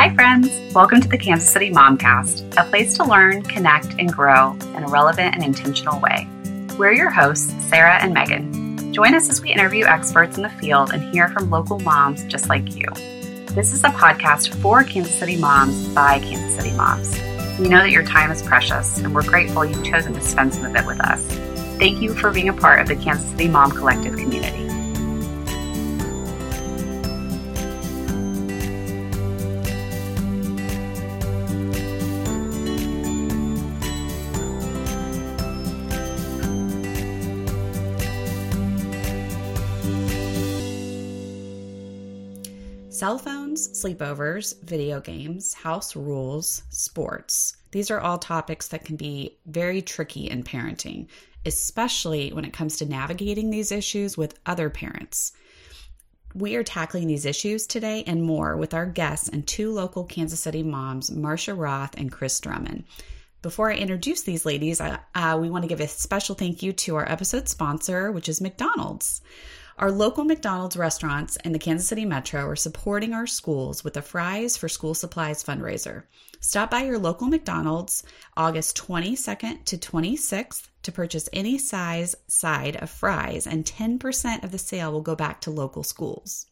Hi, friends. Welcome to the Kansas City Momcast, a place to learn, connect, and grow in a relevant and intentional way. We're your hosts, Sarah and Megan. Join us as we interview experts in the field and hear from local moms just like you. This is a podcast for Kansas City moms by Kansas City moms. We know that your time is precious, and we're grateful you've chosen to spend some of it with us. Thank you for being a part of the Kansas City Mom Collective community. Cell phones, sleepovers, video games, house rules, sports. These are all topics that can be very tricky in parenting, especially when it comes to navigating these issues with other parents. We are tackling these issues today and more with our guests and two local Kansas City moms, Marcia Roth and Chris Drummond. Before I introduce these ladies, uh, we want to give a special thank you to our episode sponsor, which is McDonald's. Our local McDonald's restaurants in the Kansas City Metro are supporting our schools with a Fries for School Supplies fundraiser. Stop by your local McDonald's August 22nd to 26th to purchase any size side of fries, and 10% of the sale will go back to local schools.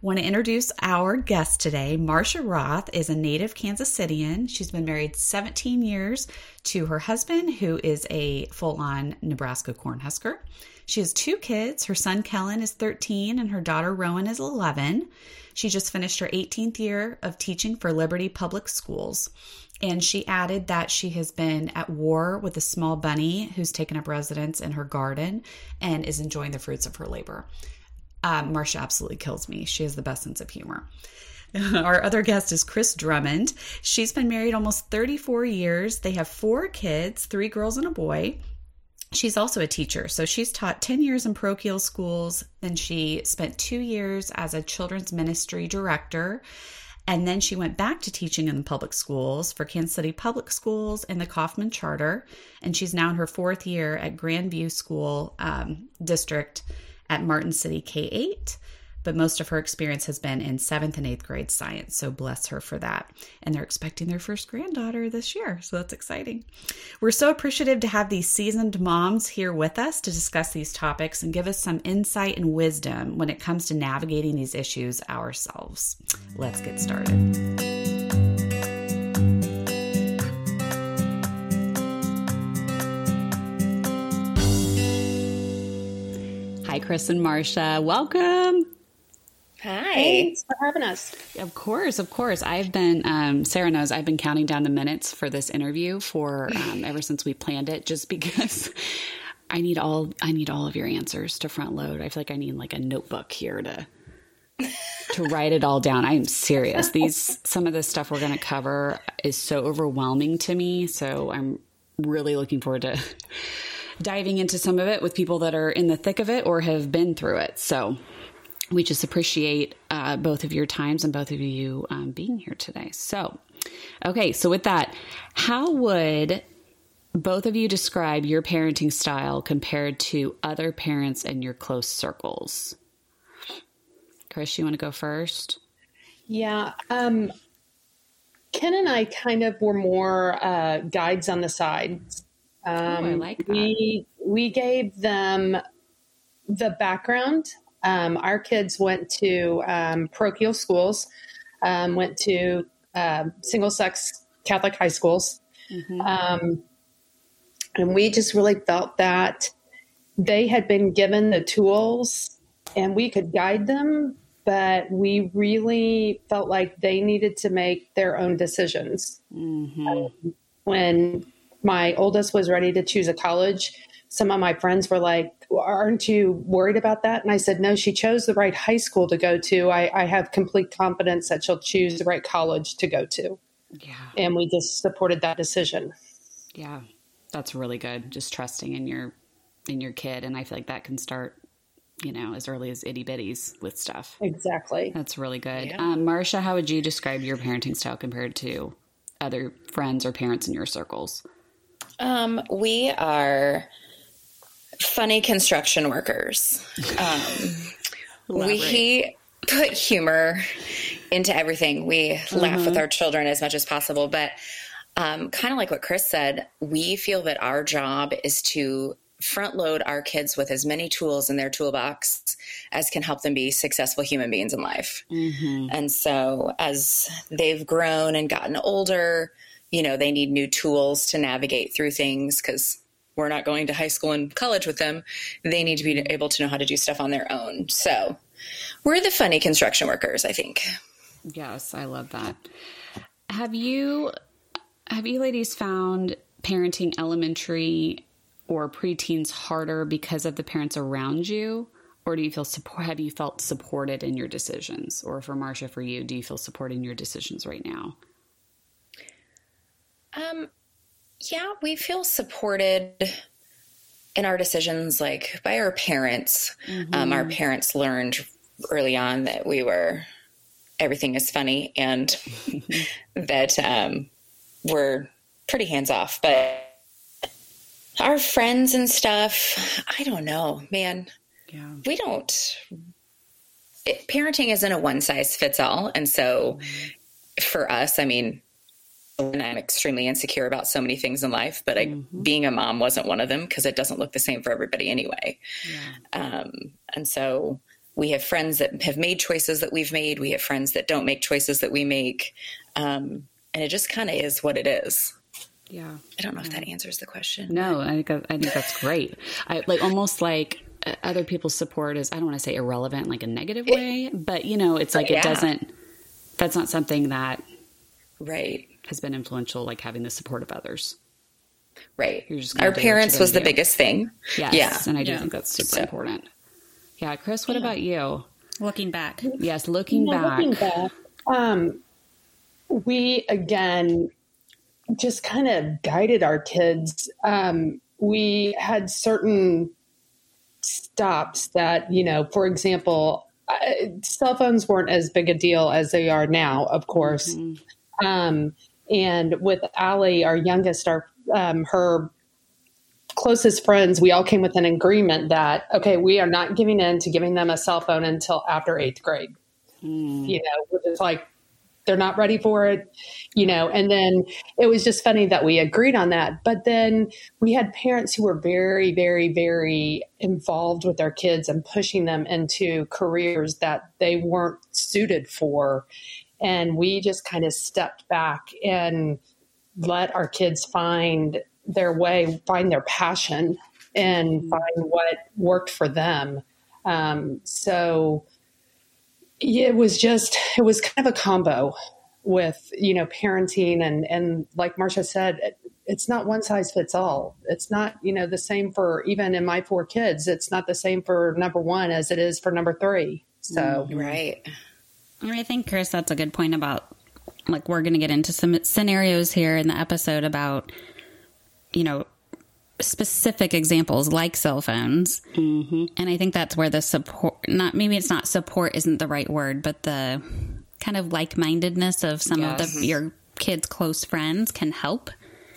Want to introduce our guest today. Marcia Roth is a native Kansas Citian. She's been married 17 years to her husband, who is a full on Nebraska Cornhusker. She has two kids. Her son Kellen is 13 and her daughter Rowan is 11. She just finished her 18th year of teaching for Liberty Public Schools. And she added that she has been at war with a small bunny who's taken up residence in her garden and is enjoying the fruits of her labor. Um, Marcia absolutely kills me. She has the best sense of humor. Our other guest is Chris Drummond. She's been married almost 34 years. They have four kids, three girls and a boy. She's also a teacher. So she's taught 10 years in parochial schools. Then she spent two years as a children's ministry director. And then she went back to teaching in the public schools for Kansas City Public Schools and the Kauffman Charter. And she's now in her fourth year at Grandview School um, District at Martin City K 8 but most of her experience has been in seventh and eighth grade science. So bless her for that. And they're expecting their first granddaughter this year. So that's exciting. We're so appreciative to have these seasoned moms here with us to discuss these topics and give us some insight and wisdom when it comes to navigating these issues ourselves. Let's get started. Hi, Chris and Marcia. Welcome. Hi. Thanks for having us. Of course, of course. I've been, um, Sarah knows, I've been counting down the minutes for this interview for um, ever since we planned it, just because I need all I need all of your answers to front load. I feel like I need like a notebook here to to write it all down. I'm serious. These some of the stuff we're going to cover is so overwhelming to me. So I'm really looking forward to diving into some of it with people that are in the thick of it or have been through it. So we just appreciate uh, both of your times and both of you um, being here today. So, okay, so with that, how would both of you describe your parenting style compared to other parents in your close circles? Chris, you want to go first? Yeah. Um, Ken and I kind of were more uh, guides on the side. Um, oh, I um, like that. We we gave them the background. Um, our kids went to um, parochial schools, um, went to uh, single sex Catholic high schools, mm-hmm. Um, and we just really felt that they had been given the tools and we could guide them but we really felt like they needed to make their own decisions. Mm-hmm. Um, when my oldest was ready to choose a college, some of my friends were like, Aren't you worried about that? And I said, No, she chose the right high school to go to. I, I have complete confidence that she'll choose the right college to go to. Yeah. And we just supported that decision. Yeah. That's really good. Just trusting in your in your kid. And I feel like that can start, you know, as early as itty bitties with stuff. Exactly. That's really good. Yeah. Um, Marcia, how would you describe your parenting style compared to other friends or parents in your circles? Um, we are funny construction workers. Um, we put humor into everything. We mm-hmm. laugh with mm-hmm. our children as much as possible, but um, kind of like what Chris said, we feel that our job is to front load our kids with as many tools in their toolbox as can help them be successful human beings in life. Mm-hmm. And so as they've grown and gotten older, you know, they need new tools to navigate through things because we're not going to high school and college with them. They need to be able to know how to do stuff on their own. So we're the funny construction workers, I think. Yes, I love that. Have you have you ladies found parenting elementary or preteens harder because of the parents around you? Or do you feel support? Have you felt supported in your decisions? Or for Marcia, for you, do you feel supported in your decisions right now? Um, yeah, we feel supported in our decisions, like by our parents. Mm-hmm. Um, our parents learned early on that we were everything is funny and that um, we're pretty hands off, but our friends and stuff, I don't know, man. Yeah. We don't. It, parenting isn't a one size fits all. And so mm-hmm. for us, I mean, and I'm extremely insecure about so many things in life, but I, mm-hmm. being a mom wasn't one of them because it doesn't look the same for everybody anyway. Yeah. Um, and so we have friends that have made choices that we've made. We have friends that don't make choices that we make. Um, and it just kind of is what it is. Yeah. I don't know if that answers the question. No, I think I think that's great. I like almost like uh, other people's support is I don't want to say irrelevant like a negative way, but you know, it's like yeah. it doesn't that's not something that right has been influential like having the support of others. Right. Our parents was the biggest thing. Yes. Yeah. And I do yeah. think that's super so. important. Yeah, Chris, what yeah. about you? Looking back. Yes, looking back. Looking back. Um we again just kind of guided our kids. Um, we had certain stops that, you know, for example, cell phones weren't as big a deal as they are now, of course. Mm-hmm. Um, and with Allie, our youngest, our um, her closest friends, we all came with an agreement that okay, we are not giving in to giving them a cell phone until after eighth grade. Mm. You know, which is like they're not ready for it, you know. And then it was just funny that we agreed on that. But then we had parents who were very, very, very involved with their kids and pushing them into careers that they weren't suited for. And we just kind of stepped back and let our kids find their way, find their passion, and find what worked for them. Um, so, it was just it was kind of a combo with you know parenting and and like Marcia said it, it's not one size fits all. It's not you know the same for even in my four kids it's not the same for number one as it is for number three. So mm, right i think chris that's a good point about like we're going to get into some scenarios here in the episode about you know specific examples like cell phones. Mm-hmm. And I think that's where the support, not maybe it's not support isn't the right word, but the kind of like mindedness of some yes. of the, your kids' close friends can help.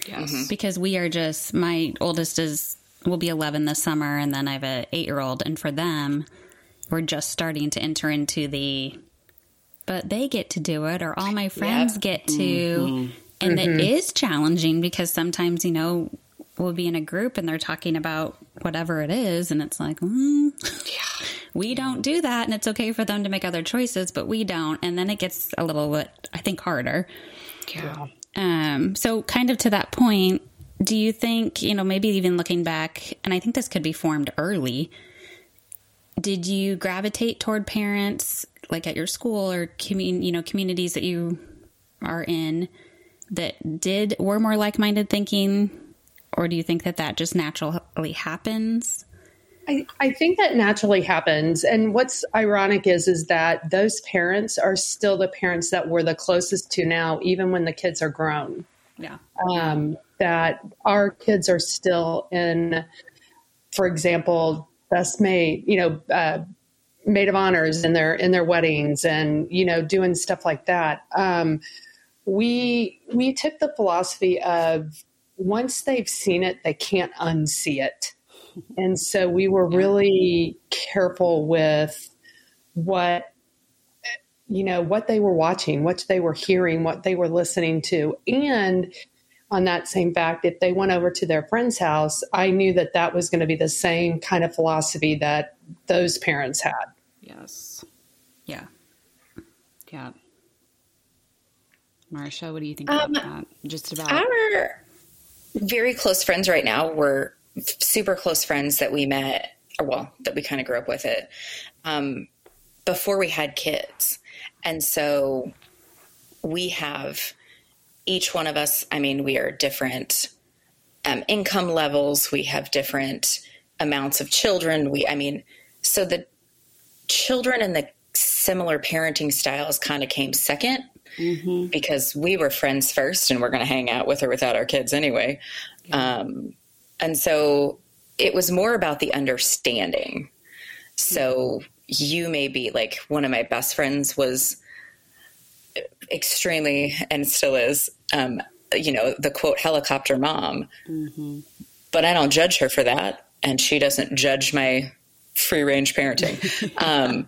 Yes. Mm-hmm. Because we are just, my oldest is, will be 11 this summer, and then I have an eight year old. And for them, we're just starting to enter into the, but they get to do it, or all my friends yep. get to. Mm-hmm. And mm-hmm. it is challenging because sometimes, you know, we'll be in a group and they're talking about whatever it is, and it's like, mm, yeah, we don't do that, and it's okay for them to make other choices, but we don't, and then it gets a little bit, I think, harder. Yeah. Um. So, kind of to that point, do you think you know maybe even looking back, and I think this could be formed early. Did you gravitate toward parents like at your school or commun- you know communities that you are in that did were more like-minded thinking or do you think that that just naturally happens? I, I think that naturally happens. And what's ironic is is that those parents are still the parents that we're the closest to now, even when the kids are grown. Yeah. Um, that our kids are still in, for example, best maid, you know, uh, maid of honors in their in their weddings, and you know, doing stuff like that. Um, we we took the philosophy of once they've seen it, they can't unsee it. And so we were really careful with what you know, what they were watching, what they were hearing, what they were listening to. And on that same fact, if they went over to their friend's house, I knew that that was going to be the same kind of philosophy that those parents had. Yes. Yeah. Yeah. Marcia, what do you think about um, that? Just about our very close friends right now. We're super close friends that we met, or well, that we kind of grew up with it um, before we had kids. And so we have each one of us, I mean, we are different um, income levels, we have different amounts of children. We, I mean, so the children and the similar parenting styles kind of came 2nd mm-hmm. because we were friends first and we're going to hang out with or without our kids anyway. Um, and so it was more about the understanding. So you may be like one of my best friends was extremely and still is um, you know the quote helicopter mom mm-hmm. but i don't judge her for that and she doesn't judge my free range parenting. Um,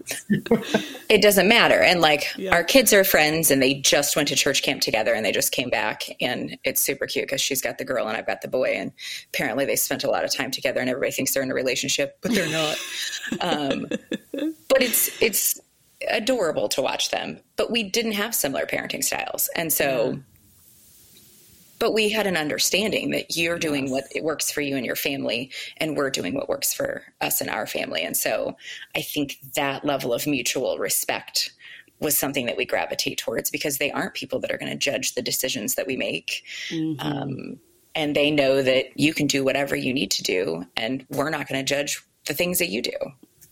it doesn't matter. And like yeah. our kids are friends and they just went to church camp together and they just came back. And it's super cute because she's got the girl and I've got the boy. And apparently they spent a lot of time together and everybody thinks they're in a relationship, but they're not. um, but it's, it's, adorable to watch them but we didn't have similar parenting styles. And so yeah but we had an understanding that you're doing yes. what works for you and your family and we're doing what works for us and our family. And so i think that level of mutual respect was something that we gravitate towards because they aren't people that are going to judge the decisions that we make. Mm-hmm. um, and they know that you can do whatever you need to do and we're not going to judge the things that you do.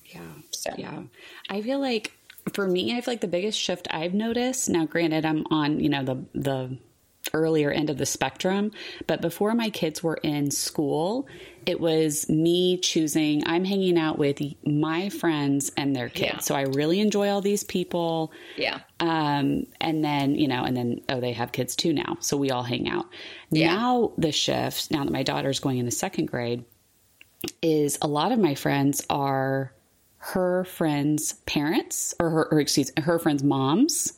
Yeah. So. Yeah. I feel like for me i feel like the biggest shift i've noticed now granted i'm on you know the the earlier end of the spectrum. But before my kids were in school, it was me choosing, I'm hanging out with my friends and their kids. Yeah. So I really enjoy all these people. Yeah. Um, and then, you know, and then, oh, they have kids too now. So we all hang out. Yeah. Now, the shift, now that my daughter's going into second grade, is a lot of my friends are her friends' parents or her, or excuse her friends' moms.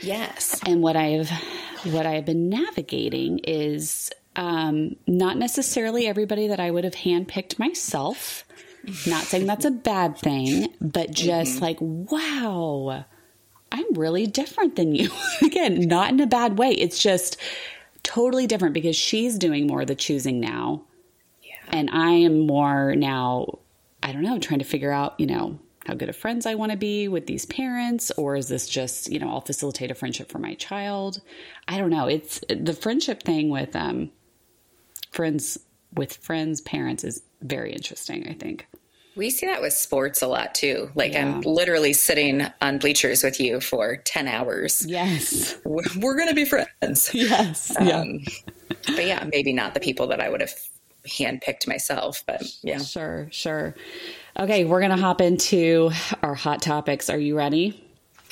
Yes. And what I've what I've been navigating is um, not necessarily everybody that I would have handpicked myself. Not saying that's a bad thing, but just mm-hmm. like, wow, I'm really different than you. Again, not in a bad way. It's just totally different because she's doing more of the choosing now. Yeah. And I am more now, I don't know, trying to figure out, you know, how good of friends I want to be with these parents, or is this just, you know, I'll facilitate a friendship for my child? I don't know. It's the friendship thing with um, friends, with friends, parents is very interesting, I think. We see that with sports a lot too. Like yeah. I'm literally sitting on bleachers with you for 10 hours. Yes. We're, we're going to be friends. Yes. Um, yeah. But yeah, maybe not the people that I would have handpicked myself, but yeah. Sure, sure. Okay, we're going to hop into our hot topics. Are you ready?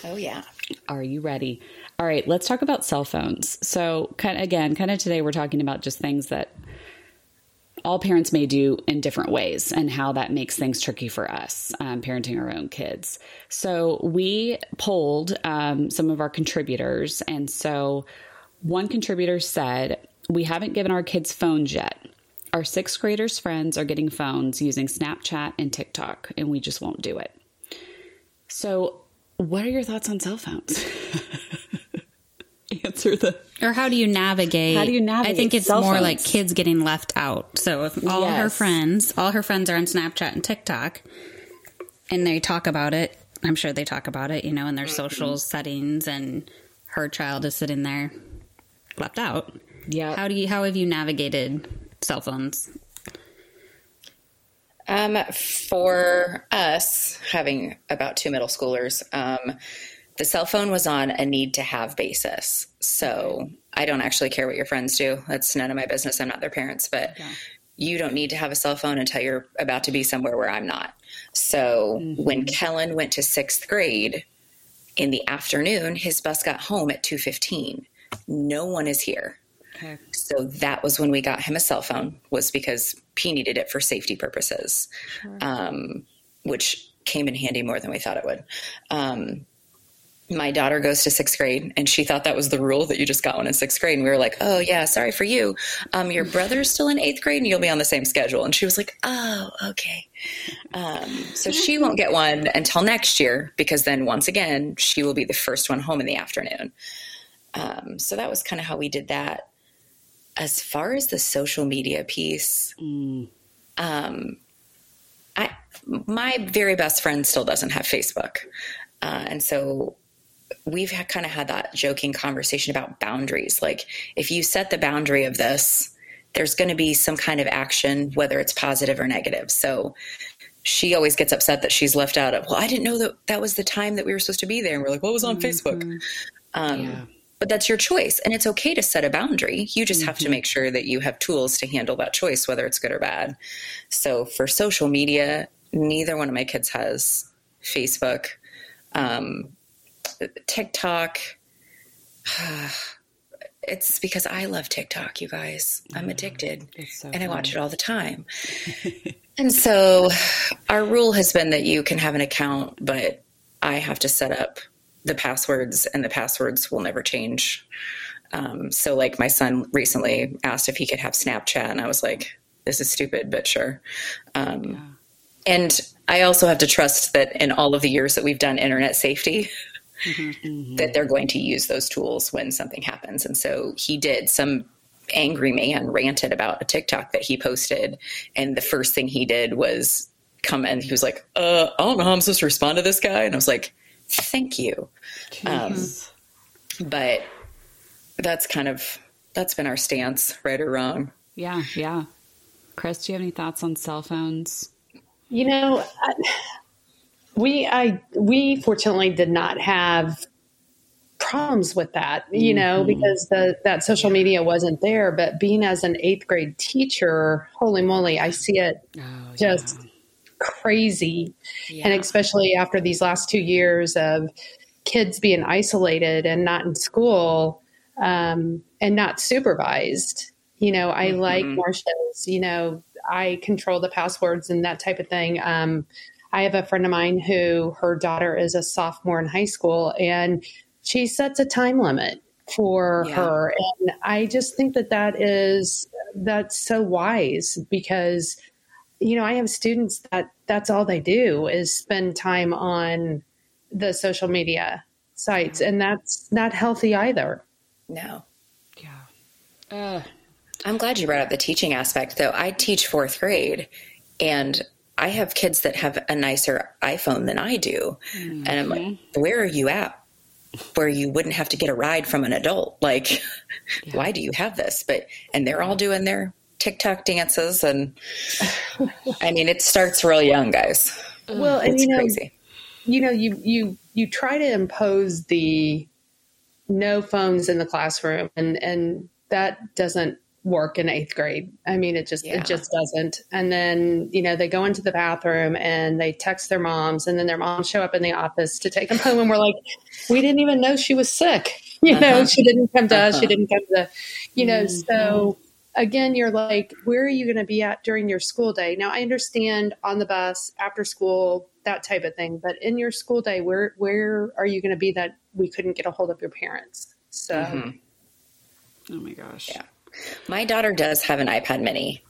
Oh, yeah. Are you ready? All right, let's talk about cell phones. So, kind of, again, kind of today we're talking about just things that all parents may do in different ways and how that makes things tricky for us um, parenting our own kids. So, we polled um, some of our contributors. And so, one contributor said, We haven't given our kids phones yet. Our sixth graders' friends are getting phones using Snapchat and TikTok, and we just won't do it. So, what are your thoughts on cell phones? Answer the. Or how do you navigate? How do you navigate? I think it's more phones? like kids getting left out. So, if all yes. her friends, all her friends are on Snapchat and TikTok, and they talk about it, I'm sure they talk about it, you know, in their mm-hmm. social settings, and her child is sitting there left out. Yeah. How do you? How have you navigated cell phones? Um, for us, having about two middle schoolers, um, the cell phone was on a need to have basis. So I don't actually care what your friends do. That's none of my business. I'm not their parents, but yeah. you don't need to have a cell phone until you're about to be somewhere where I'm not. So mm-hmm. when Kellen went to sixth grade in the afternoon, his bus got home at 2.15. No one is here. Okay. So that was when we got him a cell phone, was because he needed it for safety purposes, sure. um, which came in handy more than we thought it would. Um, my daughter goes to sixth grade and she thought that was the rule that you just got one in sixth grade. And we were like, oh, yeah, sorry for you. Um, your brother's still in eighth grade and you'll be on the same schedule. And she was like, oh, okay. Um, so she won't get one until next year because then once again, she will be the first one home in the afternoon. Um, so that was kind of how we did that. As far as the social media piece, mm. um, I my very best friend still doesn't have Facebook, uh, and so we've kind of had that joking conversation about boundaries. Like, if you set the boundary of this, there's going to be some kind of action, whether it's positive or negative. So she always gets upset that she's left out of, well, I didn't know that that was the time that we were supposed to be there. And we're like, what was on mm-hmm. Facebook? Um, yeah but that's your choice and it's okay to set a boundary. You just mm-hmm. have to mm-hmm. make sure that you have tools to handle that choice whether it's good or bad. So for social media neither one of my kids has facebook um, tiktok. It's because i love tiktok you guys. I'm addicted so and i watch it all the time. And so our rule has been that you can have an account but i have to set up the passwords and the passwords will never change. Um, so like my son recently asked if he could have Snapchat and I was like, this is stupid, but sure. Um, yeah. And I also have to trust that in all of the years that we've done internet safety, mm-hmm, mm-hmm. that they're going to use those tools when something happens. And so he did. Some angry man ranted about a TikTok that he posted, and the first thing he did was come and he was like, uh, I don't know how I'm supposed to respond to this guy. And I was like, thank you. Um, but that's kind of that's been our stance, right or wrong. Yeah, yeah. Chris, do you have any thoughts on cell phones? You know, I, we I we fortunately did not have problems with that, you mm-hmm. know, because the that social media wasn't there. But being as an eighth grade teacher, holy moly, I see it oh, just yeah. crazy, yeah. and especially after these last two years of kids being isolated and not in school um, and not supervised. You know, I mm-hmm. like you know, I control the passwords and that type of thing. Um, I have a friend of mine who her daughter is a sophomore in high school and she sets a time limit for yeah. her. And I just think that that is, that's so wise because, you know, I have students that that's all they do is spend time on the social media sites, and that's not healthy either. No. Yeah. Uh, I'm glad you brought up the teaching aspect, though. I teach fourth grade, and I have kids that have a nicer iPhone than I do. Mm-hmm. And I'm like, mm-hmm. where are you at? Where you wouldn't have to get a ride from an adult. Like, yeah. why do you have this? But, and they're all doing their TikTok dances. And I mean, it starts real young, guys. Well, it's and you know, crazy you know, you you you try to impose the no phones in the classroom, and and that doesn't work in eighth grade. I mean, it just yeah. it just doesn't. And then you know they go into the bathroom and they text their moms, and then their moms show up in the office to take them home, and we're like, we didn't even know she was sick. You uh-huh. know, she didn't come to uh-huh. us. She uh-huh. didn't come to, you know. Mm-hmm. So again, you're like, where are you going to be at during your school day? Now, I understand on the bus, after school, that type of thing. But in your school day, where where are you going to be that we couldn't get a hold of your parents? So, mm-hmm. oh my gosh, yeah. My daughter does have an iPad Mini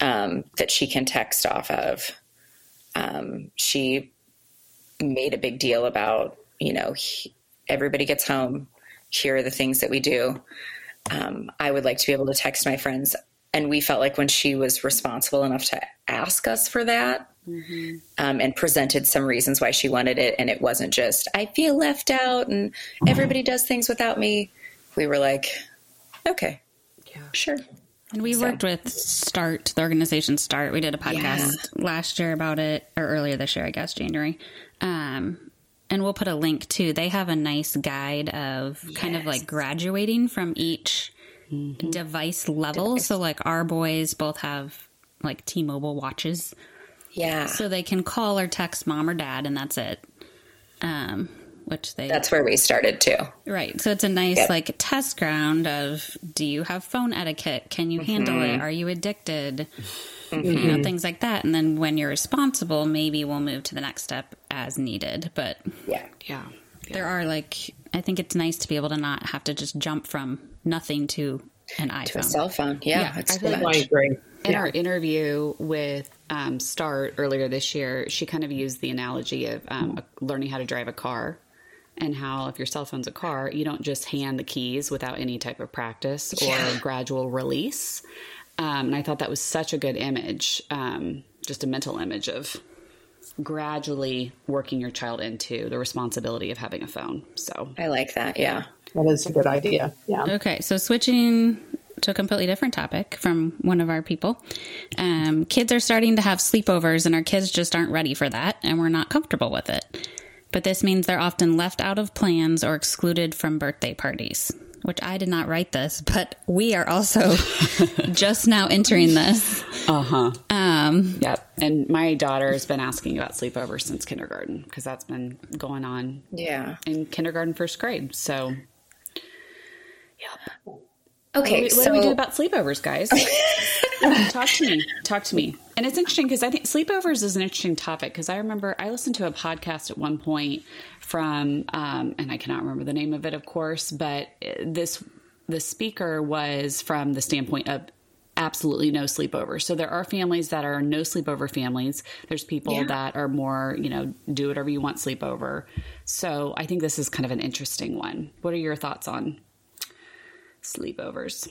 um, that she can text off of. Um, she made a big deal about you know he, everybody gets home. Here are the things that we do. Um, I would like to be able to text my friends and we felt like when she was responsible enough to ask us for that mm-hmm. um, and presented some reasons why she wanted it and it wasn't just i feel left out and everybody does things without me we were like okay yeah sure and we so. worked with start the organization start we did a podcast yeah. last year about it or earlier this year i guess january um, and we'll put a link too they have a nice guide of yes. kind of like graduating from each mm-hmm. device level. Device. So like our boys both have like T-Mobile watches. Yeah. So they can call or text mom or dad and that's it. Um which they That's where we started too. Right. So it's a nice yep. like test ground of do you have phone etiquette? Can you mm-hmm. handle it? Are you addicted? Mm-hmm. You know, things like that. And then when you're responsible, maybe we'll move to the next step as needed. But yeah. Yeah. There are like, I think it's nice to be able to not have to just jump from nothing to an iPhone. To a cell phone. Yeah. Yeah, it's I feel like I agree. In Yeah. our interview with um, Start earlier this year, she kind of used the analogy of um, learning how to drive a car and how if your cell phone's a car, you don't just hand the keys without any type of practice or Yeah. gradual release. Um, and I thought that was such a good image, um, just a mental image of gradually working your child into the responsibility of having a phone. So I like that. Yeah. That is a good idea. Yeah. Okay, so switching to a completely different topic from one of our people. Um, kids are starting to have sleepovers, and our kids just aren't ready for that, and we're not comfortable with it. But this means they're often left out of plans or excluded from birthday parties. Which I did not write this, but we are also just now entering this. Uh huh. Um, Yep. And my daughter has been asking about sleepovers since kindergarten because that's been going on Yeah. in kindergarten, first grade. So, Okay. what, so do we do about sleepovers, guys? Talk to me. Talk to me. And it's interesting because I think sleepovers is an interesting topic because I remember I listened to a podcast at one point from, um, and I cannot remember the name of it, of course, but uh, this the speaker was from the standpoint of absolutely no sleepovers. So there are families that are no sleepover families. There's people Yeah. that are more, you know, do whatever you want sleepover. So I think this is kind of an interesting one. What are your thoughts on sleepovers?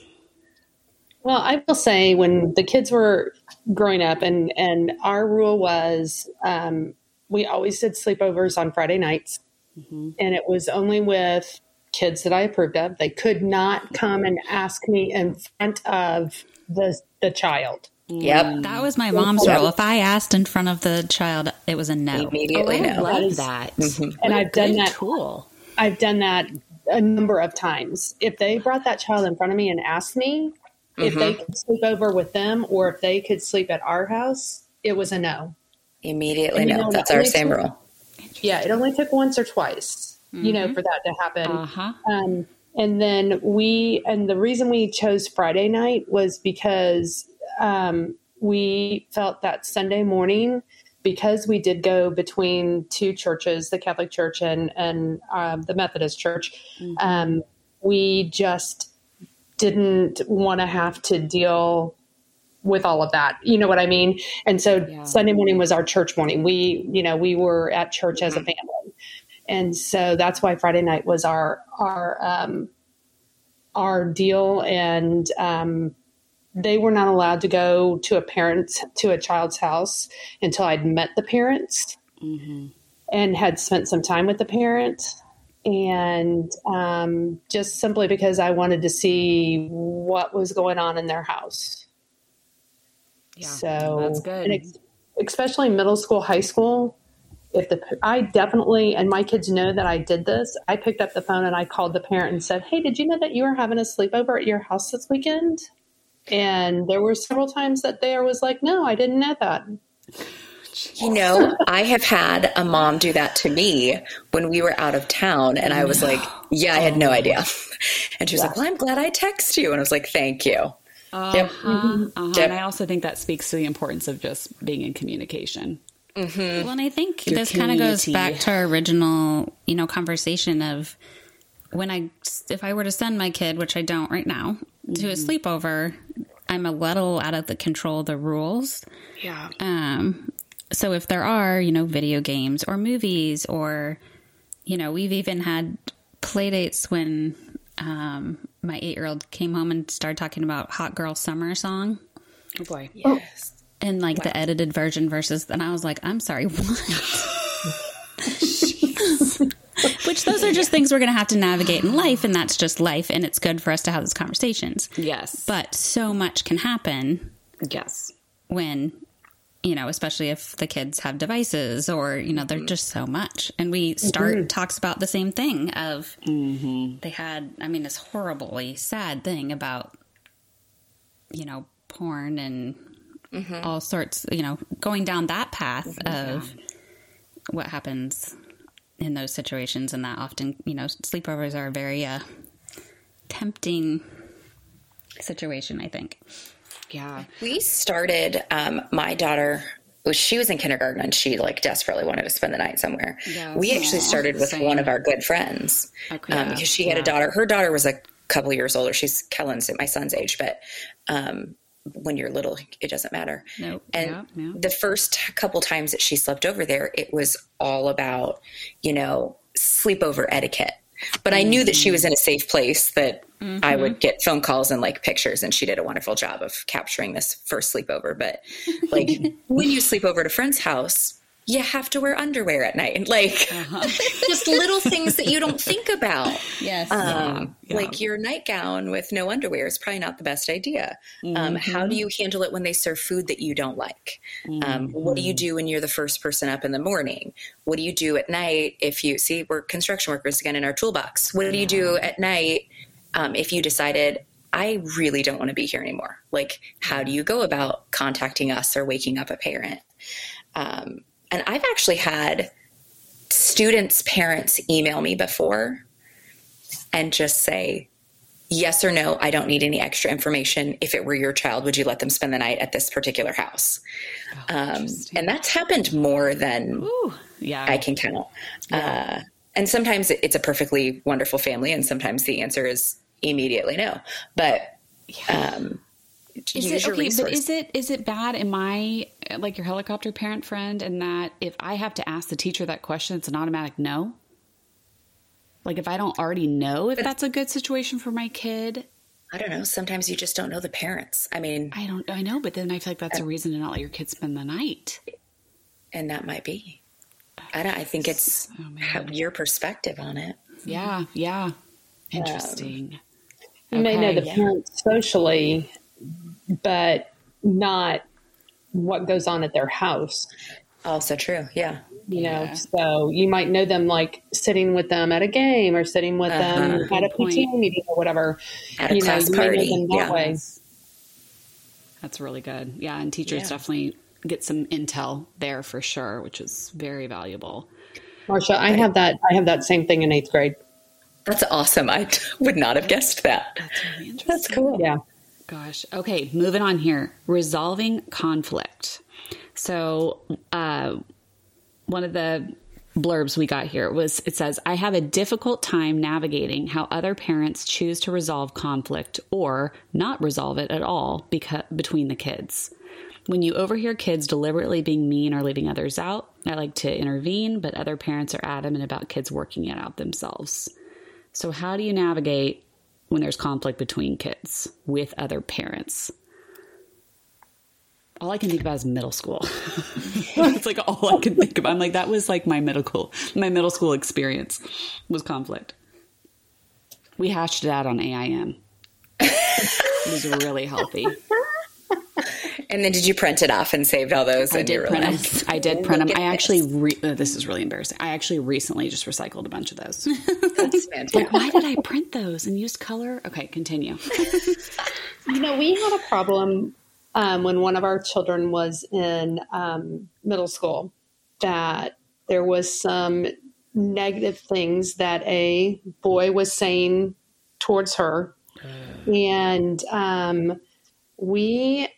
Well, I will say when the kids were growing up, and and our rule was um, we always did sleepovers on Friday nights, mm-hmm. and it was only with kids that I approved of. They could not mm-hmm. come and ask me in front of the the child. Yep. Mm. that was my mom's rule. If I asked in front of the child, it was a no. Immediately oh, I no. love that. Mm-hmm. And I've done Good that. tool. I've done that a number of times. If they brought that child in front of me and asked me if they could sleep over with them or if they could sleep at our house, it was a no. Immediately And no. know, That's our same two- rule. Yeah, it only took once or twice, you know, for that to happen. Uh huh. Um, and then we, and the reason we chose Friday night was because um, we felt that Sunday morning, because we did go between two churches, the Catholic Church and and um, the Methodist Church, um, we just didn't want to have to deal with all of that. You know what I mean? And so Yeah. Sunday morning was our church morning. We, you know, we were at church as a family. And so that's why Friday night was our our um our deal and um they were not allowed to go to a parent's to a child's house until I'd met the parents and had spent some time with the parent and um, just simply because I wanted to see what was going on in their house. Yeah, So that's good. and ex- especially middle school, high school. If the I definitely and my kids know that I did this. I picked up the phone and I called the parent and said, "Hey, did you know that you were having a sleepover at your house this weekend?" And there were several times that there was like, "No, I didn't know that." You know, I have had a mom do that to me when we were out of town, and I was like, "Yeah, I had no oh. idea." And she was like, "Well, I'm glad I text you," and I was like, "Thank you." Uh-huh, yep. Uh-huh. Mm-hmm. Yep. And I also think that speaks to the importance of just being in communication. Mm-hmm. Well, and I think Your this kind of goes back to our original, you know, conversation of when I, if I were to send my kid, which I don't right now, to a sleepover, I'm a little out of the control of the rules. Yeah. Um, so if there are, you know, video games or movies or, you know, we've even had play dates when um, my eight year old came home and started talking about Hot Girl Summer song Oh boy. Yes. and like the edited version versus, and I was like, I'm sorry, what? Which those are just things we're going to have to navigate in life, and that's just life, and it's good for us to have those conversations. Yes. But so much can happen yes. when you know especially if the kids have devices or you know they're mm-hmm. just so much and we start talks about the same thing of mm-hmm. they had i mean this horribly sad thing about you know porn and mm-hmm. all sorts you know going down that path of what happens in those situations and that often you know sleepovers are a very uh, tempting situation i think Yeah. We started, um, my daughter well, she was in kindergarten and she like desperately wanted to spend the night somewhere. Yeah, we actually started with same. one of our good friends Okay. um, because she had a daughter. Her daughter was a couple years older. She's Kellen's my son's age, but um, when you're little, it doesn't matter. Nope. And Yeah, yeah. the first couple times that she slept over there, it was all about, you know, sleepover etiquette. But I knew that she was in a safe place that I Mm-hmm. would get phone calls and like pictures, and she did a wonderful job of capturing this first sleepover. But like when you sleep over at a friend's house, you have to wear underwear at night. Like Uh-huh. just little things that you don't think about. Yes. Um, yeah. Like your nightgown with no underwear is probably not the best idea. Um, how Mm-hmm. do you handle it when they serve food that you don't like? Um, what do you Mm-hmm. do when you're the first person up in the morning? What do you do at night if you see we're construction workers again in our toolbox? What do you do at night um, if you decided I really don't want to be here anymore? Like, how do you go about contacting us or waking up a parent? Um, and I've actually had students' parents email me before and just say, yes or no, I don't need any extra information. If it were your child, would you let them spend the night at this particular house? um, and that's happened more than Ooh, yeah. I can count. Uh, and sometimes it's a perfectly wonderful family, and sometimes the answer is immediately no. But um, is use it your okay? But is it is it bad? Am I like your helicopter parent friend and that if I have to ask the teacher that question, it's an automatic no? Like if I don't already know if that's a good situation for my kid, I don't know. Sometimes you just don't know the parents. I mean, I don't. I know, but then I feel like that's a reason to not let your kid spend the night. and that might be. I don't. I think it's Oh, how, your perspective on it. Yeah, yeah. Um, Interesting. You may know Okay. the parents socially, but not what goes on at their house. Also true. Yeah. You know, so you might know them like sitting with them at a game or sitting with them Uh-huh. at a Good point. PTA meeting or whatever. At a you know, class you may know party, that yeah. way. That's really good. Yeah, and teachers Yeah. definitely get some intel there for sure, which is very valuable. Marcia, I have that. I have that same thing in eighth grade. That's awesome. I would not have guessed that. That's really interesting. That's cool. Yeah. Gosh. Okay, moving on here. Resolving conflict. So, uh, one of the blurbs we got here was it says, I have a difficult time navigating how other parents choose to resolve conflict or not resolve it at all because, between the kids. When you overhear kids deliberately being mean or leaving others out, I like to intervene, but other parents are adamant about kids working it out themselves. So, how do you navigate when there's conflict between kids with other parents? All I can think about is middle school. it's like all I can think about. I'm like, that was like my middle school, my middle school experience was conflict. We hashed it out on AIM. it was really healthy. And then did you print it off and saved all those? I did print like, them. I did print them. I at actually, re- uh, this is really embarrassing. I actually recently just recycled a bunch of those. That's fantastic. Why did I print those and use color? Okay, continue. You know, we had a problem um, when one of our children was in um, middle school that there was some negative things that a boy was saying towards her, and um, we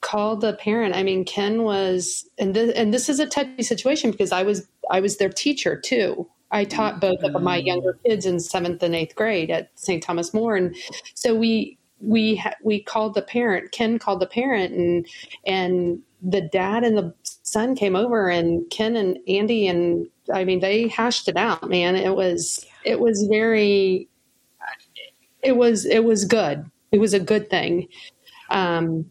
called the parent. I mean, Ken was, and this, and this is a touchy situation because I was I was their teacher too. I taught both of my younger kids in seventh and eighth grade at St. Thomas More, and so we we ha- we called the parent. Ken called the parent, and and the dad and the son came over, and Ken and Andy and I mean they hashed it out. Man, it was it was very it was it was good. It was a good thing. Um,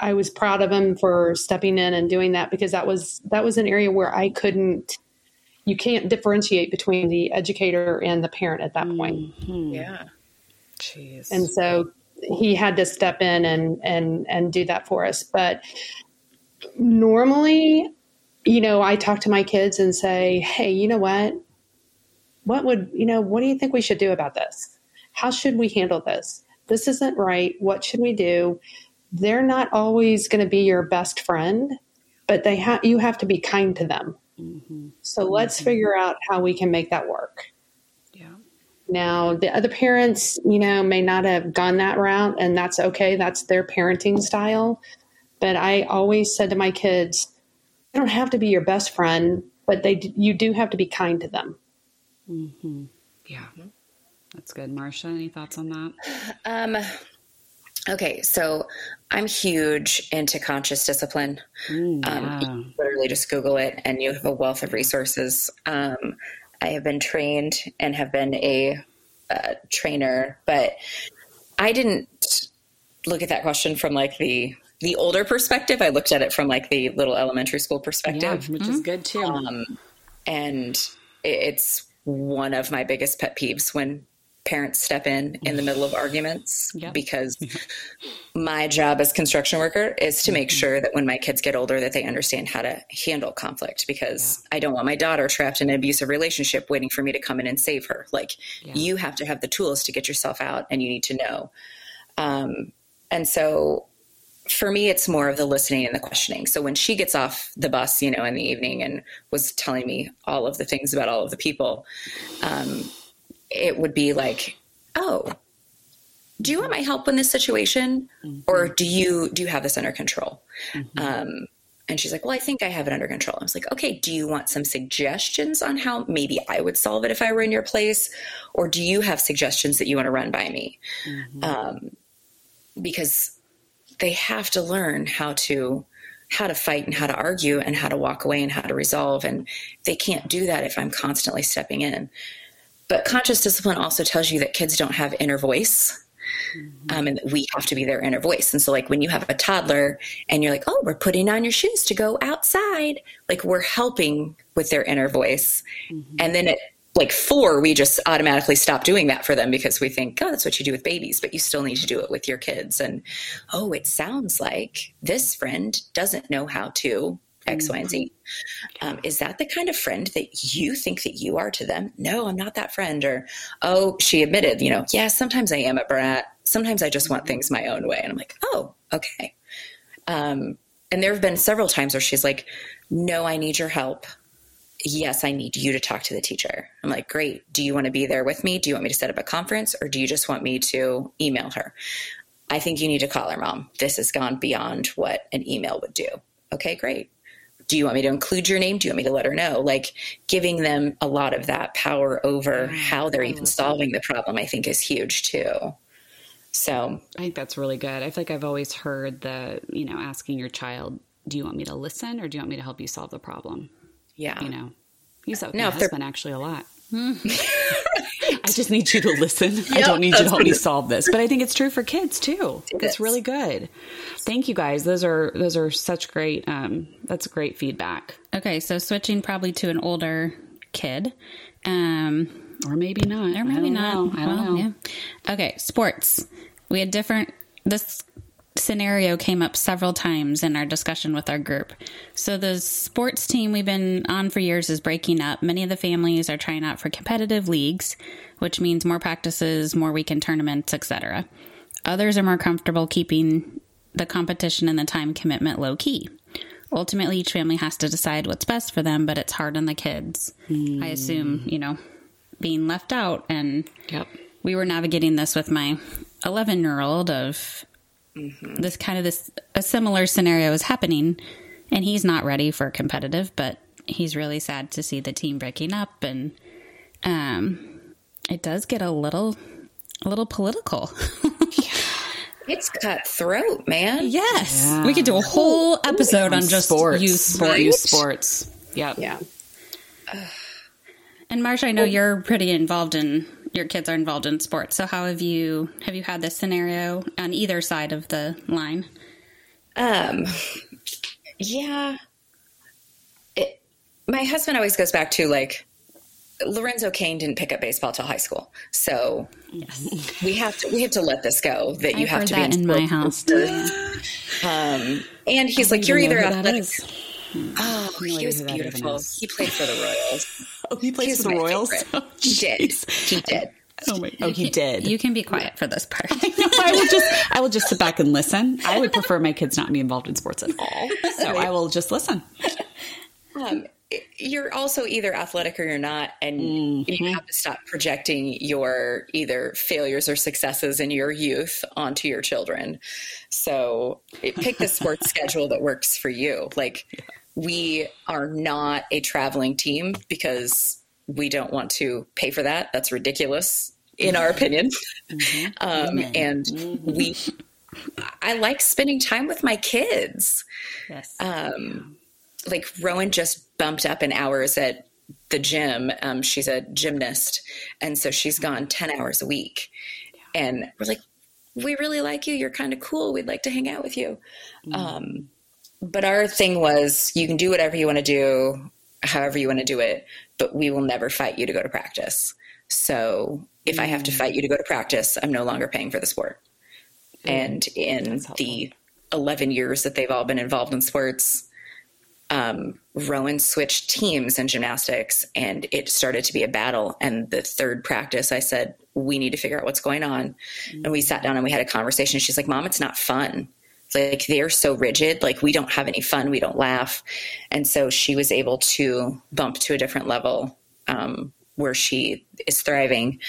I was proud of him for stepping in and doing that because that was that was an area where I couldn't. You can't differentiate between the educator and the parent at that point. Mm-hmm. Yeah. Jeez. and so he had to step in and and and do that for us. But normally, you know, I talk to my kids and say, "Hey, you know what? What would you know? What do you think we should do about this? How should we handle this? This isn't right. What should we do?" They're not always going to be your best friend, but they have you have to be kind to them. So let's figure out how we can make that work. yeah. Now, the other parents, you know, may not have gone that route, and that's okay. That's their parenting style. But I always said to my kids, they don't have to be your best friend, but they you do have to be kind to them. Mm-hmm. Yeah, that's good. Marcia, any thoughts on that? Um, okay, so I'm huge into conscious discipline. Mm, Um, yeah. you literally just Google it, and you have a wealth of resources. Um, I have been trained and have been a uh, trainer, but I didn't look at that question from like the the older perspective. I looked at it from like the little elementary school yeah, perspective. which is good too. Um, and it's one of my biggest pet peeves when parents step in in the middle of arguments Yep. because my job as construction worker is to Mm-hmm. make sure that when my kids get older that they understand how to handle conflict because I don't want my daughter trapped in an abusive relationship waiting for me to come in and save her. Like you have to have the tools to get yourself out and you need to know. Um, and so for me, it's more of the listening and the questioning. So when she gets off the bus, you know, in the evening and was telling me all of the things about all of the people, um, it would be like, "Oh, do you want my help in this situation, or do you do you have this under control?" Um, and she's like, "Well, I think I have it under control." I was like, "Okay, do you want some suggestions on how maybe I would solve it if I were in your place, or do you have suggestions that you want to run by me?" Um, because they have to learn how to how to fight and how to argue and how to walk away and how to resolve. And they can't do that if i'm constantly stepping in but conscious discipline also tells you that kids don't have inner voice um, and that we have to be their inner voice. And so like when you have a toddler and you're like oh we're putting on your shoes to go outside like we're helping with their inner voice. And then at like four we just automatically stop doing that for them because we think oh that's what you do with babies but you still need to do it with your kids. And oh it sounds like this friend doesn't know how to x y and z um, is that the kind of friend that you think that you are to them no i'm not that friend or oh she admitted you know yeah sometimes i am a brat sometimes i just want things my own way and i'm like oh okay um, and there have been several times where she's like no i need your help yes, I need you to talk to the teacher. I'm like, great. Do you want to be there with me? Do you want me to set up a conference or do you just want me to email her? I think you need to call her mom. This has gone beyond what an email would do. Okay, great. Do you want me to include your name? Do you want me to let her know? Like giving them a lot of that power over how they're even solving the problem, I think is huge too. So, I think that's really good. I feel like I've always heard the, you know, asking your child, do you want me to listen or do you want me to help you solve the problem? yeah. You know, you said No, my if they're- husband actually a lot. I just need you to listen. I don't need you to help me solve this. But I think it's true for kids too. It's is. really good. Thank you guys. Those are those are such great um that's great feedback. Okay, so switching probably to an older kid. Um, Or maybe not. or maybe I don't not. know. I don't Well, know. yeah. Okay, sports. We had different. This scenario came up several times in our discussion with our group. So the sports team we've been on for years is breaking up. Many of the families are trying out for competitive leagues, which means more practices, more weekend tournaments, etc. Others are more comfortable keeping the competition and the time commitment low key. Ultimately, each family has to decide what's best for them, but it's hard on the kids. I assume, mm. you know, being left out and Yep. we were navigating this with my 11 year old of this kind of this a similar scenario is happening and he's not ready for competitive but he's really sad to see the team breaking up and um it does get a little a little political It's cutthroat, man. yes we could do a whole episode on just sports. youth sports Youth sports. Yep. Yeah. and Marcia, i know you're pretty involved in your kids are involved in sports so how have you have you had this scenario on either side of the line Um, yeah. It, my husband always goes back to like Lorenzo Cain didn't pick up baseball till high school, so we have to we have to let this go. That you I've have to be in my sports. house Um, and he's like, you're either athletic. Oh, he was who that even beautiful. He played for the Royals. Oh, he plays He's for the Royals. favorite. He did. He did. Oh my! Oh, he did. You can be quiet for this part. I know, I will just I will just sit back and listen. I would prefer my kids not be involved in sports at all. So I will just listen. Um, you're also either athletic or you're not, and you have to stop projecting your either failures or successes in your youth onto your children. So pick the sports schedule that works for you. Like we are not a traveling team because we don't want to pay for that. That's ridiculous, in our opinion. Mm-hmm. Um, mm-hmm. And mm-hmm. we, I like spending time with my kids. Yes. Um, like Rowan just bumped up in hours at the gym. Um, she's a gymnast, and so she's gone ten hours a week. And we're like, we really like you. You're kind of cool. We'd like to hang out with you. Mm. Um, but our thing was, you can do whatever you want to do, however you want to do it, but we will never fight you to go to practice. So if mm. I have to mm. fight you to go to practice, I'm no longer paying for the sport. Mm. And in the 11 years that they've all been involved in sports, um, Rowan switched teams in gymnastics and it started to be a battle. And the third practice, I said, We need to figure out what's going on. Mm-hmm. And we sat down and we had a conversation. She's like, Mom, it's not fun. Like they're so rigid. Like we don't have any fun. We don't laugh. And so she was able to bump to a different level um, where she is thriving.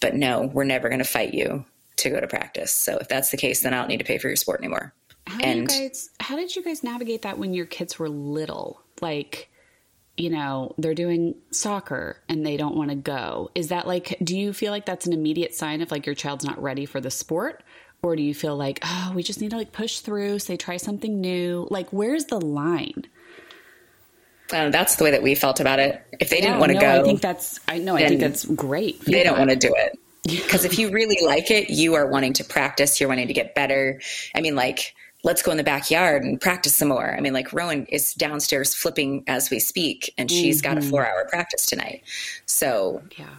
But no, we're never going to fight you to go to practice. So if that's the case, then I don't need to pay for your sport anymore. How and you guys how did you guys navigate that when your kids were little? Like, you know, they're doing soccer and they don't want to go. Is that like do you feel like that's an immediate sign of like your child's not ready for the sport? Or do you feel like, oh, we just need to like push through, say try something new? Like where's the line? Uh, that's the way that we felt about it. If they yeah, didn't want to no, go, I think that's I know I think that's great. They don't want to do it because if you really like it, you are wanting to practice. You're wanting to get better. I mean, like let's go in the backyard and practice some more. I mean, like Rowan is downstairs flipping as we speak, and she's mm-hmm. got a mm-hmm. four hour practice tonight. So, yeah,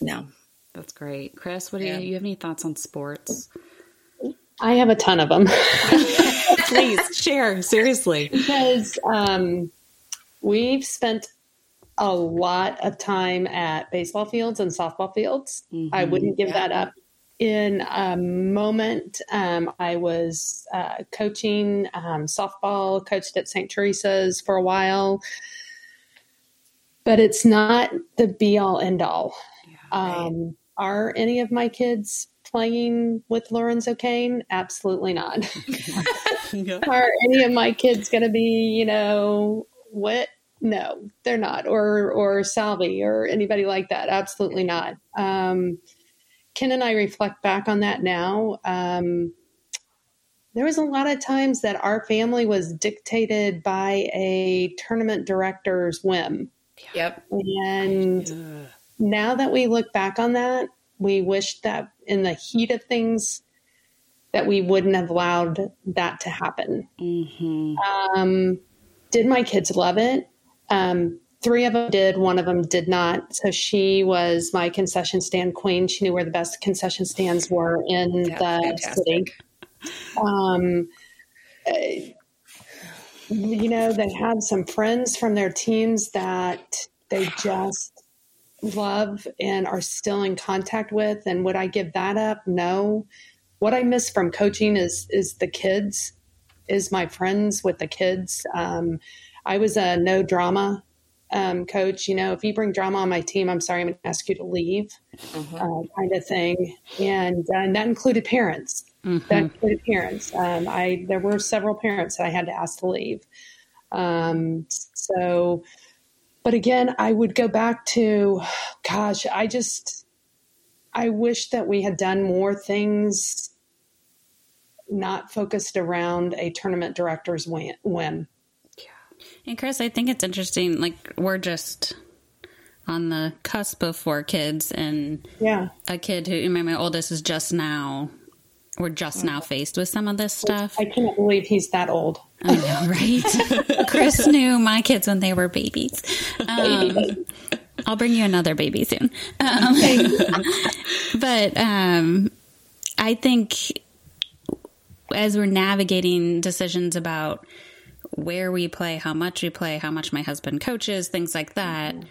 no, that's great. Chris, what do yeah. you, you have any thoughts on sports? I have a ton of them. Please share, seriously. Because um, we've spent a lot of time at baseball fields and softball fields. Mm-hmm. I wouldn't give yeah. that up in a moment, um, I was uh, coaching um, softball, coached at St. Teresa's for a while, but it's not the be all end all. Yeah, right. um, are any of my kids playing with Lorenzo Cain? Absolutely not. are any of my kids going to be, you know, what? No, they're not. Or or Salvy or anybody like that? Absolutely not. Um, Ken and I reflect back on that now. Um, there was a lot of times that our family was dictated by a tournament director's whim. Yep. And now that we look back on that, we wish that in the heat of things that we wouldn't have allowed that to happen. Mm-hmm. Um, did my kids love it? Um, three of them did, one of them did not. So she was my concession stand queen. She knew where the best concession stands were in the fantastic. city. Um, you know, they had some friends from their teams that they just love and are still in contact with. And would I give that up? No. What I miss from coaching is is the kids, is my friends with the kids. Um, I was a no drama um, coach, you know, if you bring drama on my team, I'm sorry, I'm going to ask you to leave, mm-hmm. uh, kind of thing. And, uh, and that included parents. Mm-hmm. That included parents. Um, I there were several parents that I had to ask to leave. Um, so, but again, I would go back to, gosh, I just, I wish that we had done more things not focused around a tournament director's win whim. And Chris, I think it's interesting. Like we're just on the cusp of four kids, and yeah, a kid who my oldest is just now. We're just now faced with some of this stuff. I can't believe he's that old. I know, right? Chris knew my kids when they were babies. Um, I'll bring you another baby soon. Um, but um, I think as we're navigating decisions about where we play, how much we play, how much my husband coaches, things like that. Mm-hmm.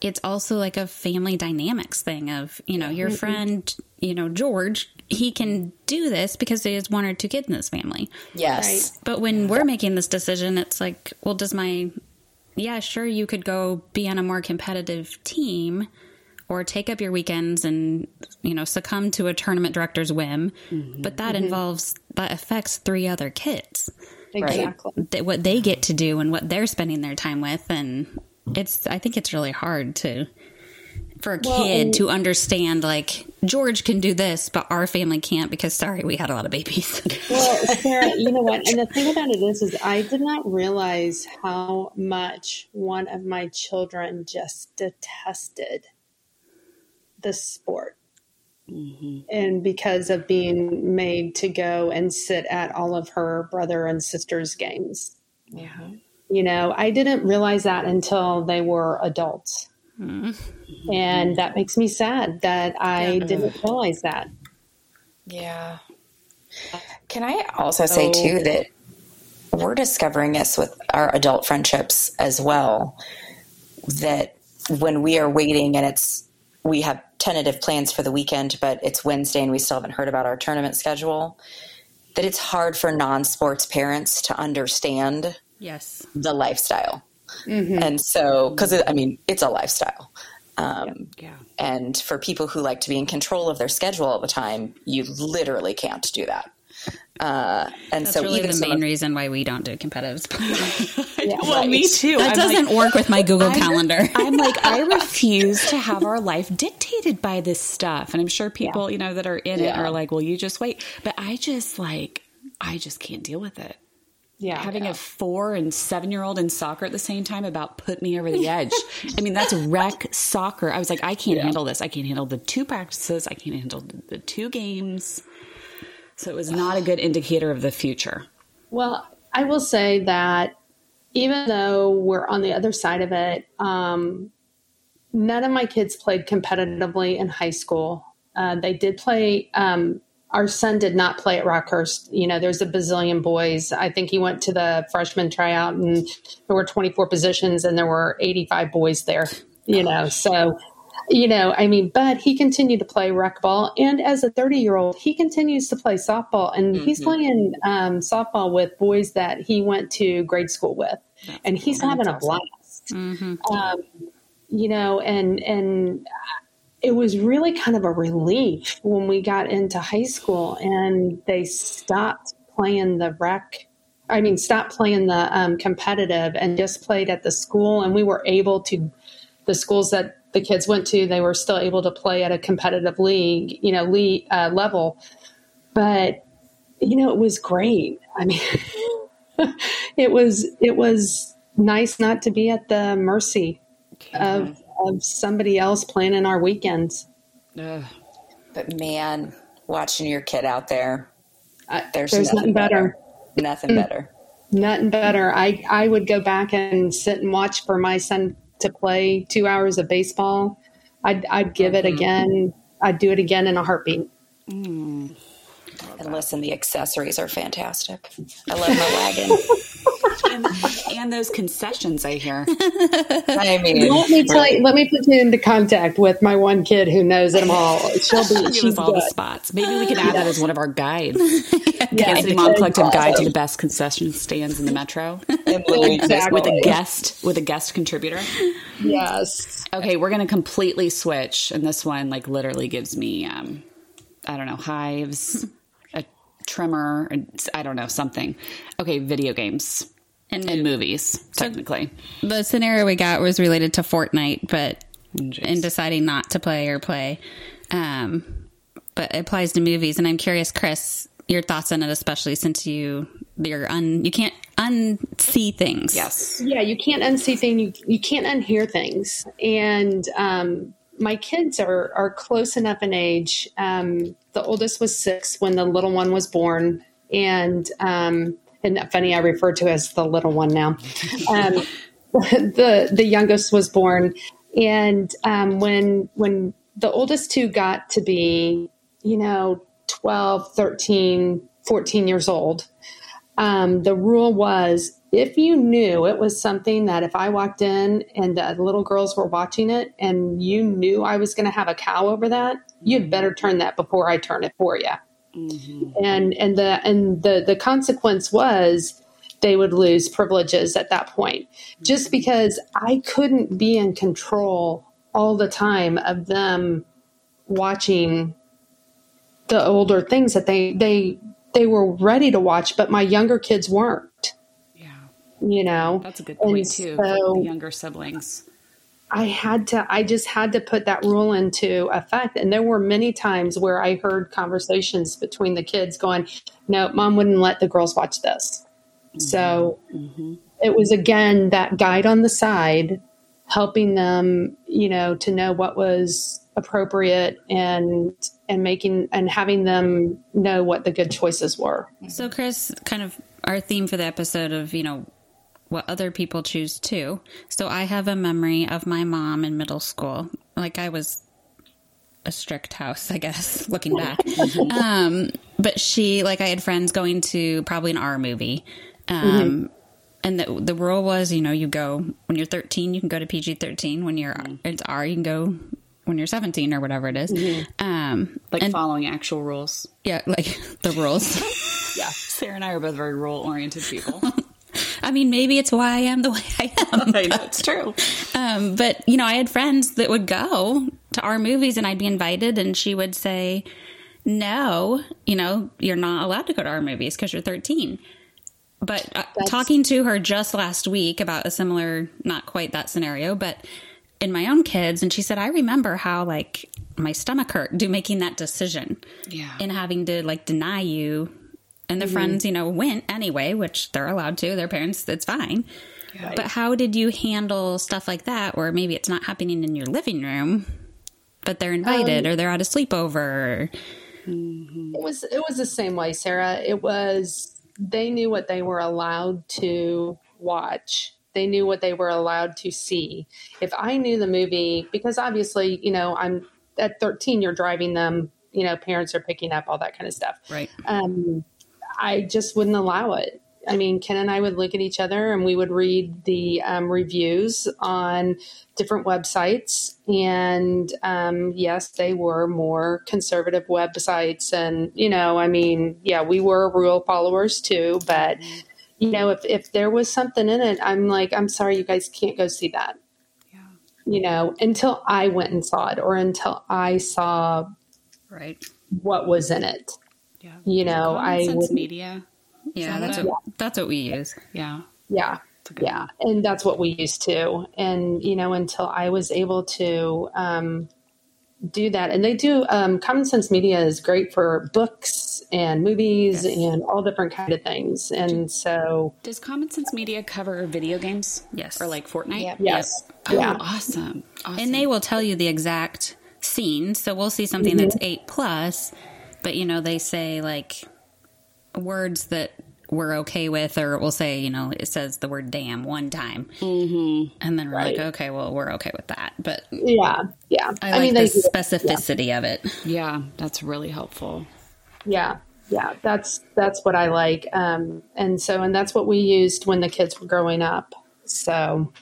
It's also like a family dynamics thing of, you know, your mm-hmm. friend, you know, George, he can do this because he has one or two kids in this family. Yes. Right? But when we're making this decision, it's like, well, does my, yeah, sure, you could go be on a more competitive team or take up your weekends and, you know, succumb to a tournament director's whim. Mm-hmm. But that mm-hmm. involves, that affects three other kids. exactly. th- what they get to do and what they're spending their time with and it's i think it's really hard to for a Well, kid to understand like george can do this but our family can't because sorry we had a lot of babies Well, Sarah, you know what? And the thing about it is, is I did not realize how much one of my children just detested the sport. Mm-hmm. And because of being made to go and sit at all of her brother and sister's games. Yeah. You know, I didn't realize that until they were adults. And that makes me sad that I didn't realize that. Yeah. Can I also say too that we're discovering this with our adult friendships as well that when we are waiting and it's we have tentative plans for the weekend but it's Wednesday and we still haven't heard about our tournament schedule that it's hard for non-sports parents to understand yes the lifestyle. And so cuz I mean it's a lifestyle. Um, Yeah. and for people who like to be in control of their schedule all the time, you literally can't do that. Uh, and that's so really even the main of- reason why we don't do competitive Yeah, Well, me too. that I'm doesn't like, work with my google I'm- calendar I'm like, I refuse to have our life dictated by this stuff. And I'm sure people, you know, that are in it are like, well, you just wait. But I just like, I just can't deal with it. Yeah. Having a four and seven year old in soccer at the same time about put me over the edge. I mean, that's rec soccer. I was like, I can't handle this. I can't handle the two practices. I can't handle the, the two games. So it was not a good indicator of the future. Well, I will say that even though we're on the other side of it, um, none of my kids played competitively in high school. Uh, they did play. Um, our son did not play at Rockhurst. You know, there's a bazillion boys. I think he went to the freshman tryout, and there were 24 positions, and there were 85 boys there. You know, so you know, I mean, but he continued to play rec ball, and as a 30 year old, he continues to play softball, and he's playing um, softball with boys that he went to grade school with, and he's having a blast. Um, you know, and and it was really kind of a relief when we got into high school and they stopped playing the rec. I mean, stopped playing the um, competitive and just played at the school, and we were able to the schools that the kids went to, they were still able to play at a competitive league, you know, league uh, level. But you know, it was great. I mean, it was it was nice not to be at the mercy of of somebody else planning our weekends. Ugh. but man, watching your kid out there, I- there's, there's nothing better. Nothing better. Nothing better. I I would go back and sit and watch for my son to play two hours of baseball. I'd I'd give it mm-hmm. again. I'd do it again in a heartbeat. Mm. And listen, the accessories are fantastic. I love my wagon. And, and those concessions, I hear. I mean, Let me tell you. Let me put you into contact with my one kid who knows them all. She'll be. Give She's us all the spots. Maybe we can add that as one of our guides. Yeah, City Mom Collective Guide to the best concession stands in the metro Exactly. with a guest with a guest contributor. Yes. Okay, we're gonna completely switch, and this one like literally gives me um, I don't know hives, a tremor, I don't know something. Okay, video games and, and movies technically. the scenario we got was related to fortnite but Jeez. in deciding not to play or play um but it applies to movies and i'm curious chris your thoughts on it especially since you you're un you can't unsee things Yes. Yeah, you can't unsee things. You you can't unhear things. And um, my kids are are close enough in age. Um, the oldest was six when the little one was born, and um, and funny, I refer to as the little one now. Um, the the youngest was born, and um, when when the oldest two got to be, you know, 12, 13, 14 years old, um, the rule was if you knew it was something that if I walked in and the little girls were watching it and you knew I was going to have a cow over that, you'd better turn that before I turn it for you. Mm-hmm. And and the and the the consequence was they would lose privileges at that point, just mm-hmm. because I couldn't be in control all the time of them watching the older things that they they they were ready to watch, but my younger kids weren't. Yeah. You know That's a good point And too. so- the younger siblings. I had to, I just had to put that rule into effect. And there were many times where I heard conversations between the kids going, no, mom wouldn't let the girls watch this. So mm-hmm. it was again that guide on the side, helping them, you know, to know what was appropriate and, and making, and having them know what the good choices were. So, Chris, kind of our theme for the episode of, you know, what other people choose too. So, I have a memory of my mom in middle school. Like, I was a strict house, I guess, looking back. um, but she, like, I had friends going to probably an R movie. Um, And the, the rule was, you know, you go when you're 13, you can go to PG 13. When you're it's R, you can go when you're 17 or whatever it is. Um, Like and following actual rules. yeah, like the rules. Yeah. Sarah and I are both very rule oriented people. I mean, maybe it's why I am the way I am. I know it's true. Um, but you know, I had friends that would go to our movies, and I'd be invited, and she would say, "No, you know, you're not allowed to go to our movies because you're 13." But uh, talking to her just last week about a similar, not quite that scenario, but in my own kids, and she said, "I remember how like my stomach hurt do making that decision, Yeah. and having to like deny you." And the mm-hmm. friends, you know, went anyway, which they're allowed to. Their parents, it's fine. But how did you handle stuff like that, or maybe it's not happening in your living room, but they're invited, um, or they're at a sleepover? Mm-hmm. It was it was the same way, Sarah. It was they knew what they were allowed to watch. They knew what they were allowed to see. If I knew the movie, because obviously, you know, I'm at 13, you're driving them. You know, parents are picking up all that kind of stuff. Right. Um, I just wouldn't allow it. I mean, Ken and I would look at each other and we would read the um, reviews on different websites. And um, yes, they were more conservative websites. And, you know, I mean, yeah, we were rule followers too. But, you know, if, if there was something in it, I'm like, I'm sorry, you guys can't go see that. You know, until I went and saw it or until I saw Right. what was in it. Yeah. You know, Common I sense wouldn't- media. Yeah, that's it? what that's what we use. Yeah. Yeah. a good Yeah. And that's what we used to. And, you know, until I was able to um, do that. And they do, um, Common Sense Media is great for books and movies and all different kind of things. And so, Does Common Sense Media cover video games? Yes. Or like Fortnite? Yep. yes. Oh, Yeah. awesome. awesome. And they will tell you the exact scene. So we'll see something that's eight plus, but you know, they say like words that we're okay with, or we'll say, you know, it says the word damn one time. Mm-hmm. And then we're like, okay, well, we're okay with that. But Yeah. Yeah. I, like the they do- specificity of it. yeah, that's really helpful. Yeah, yeah, that's that's what I like, um, and so and that's what we used when the kids were growing up. So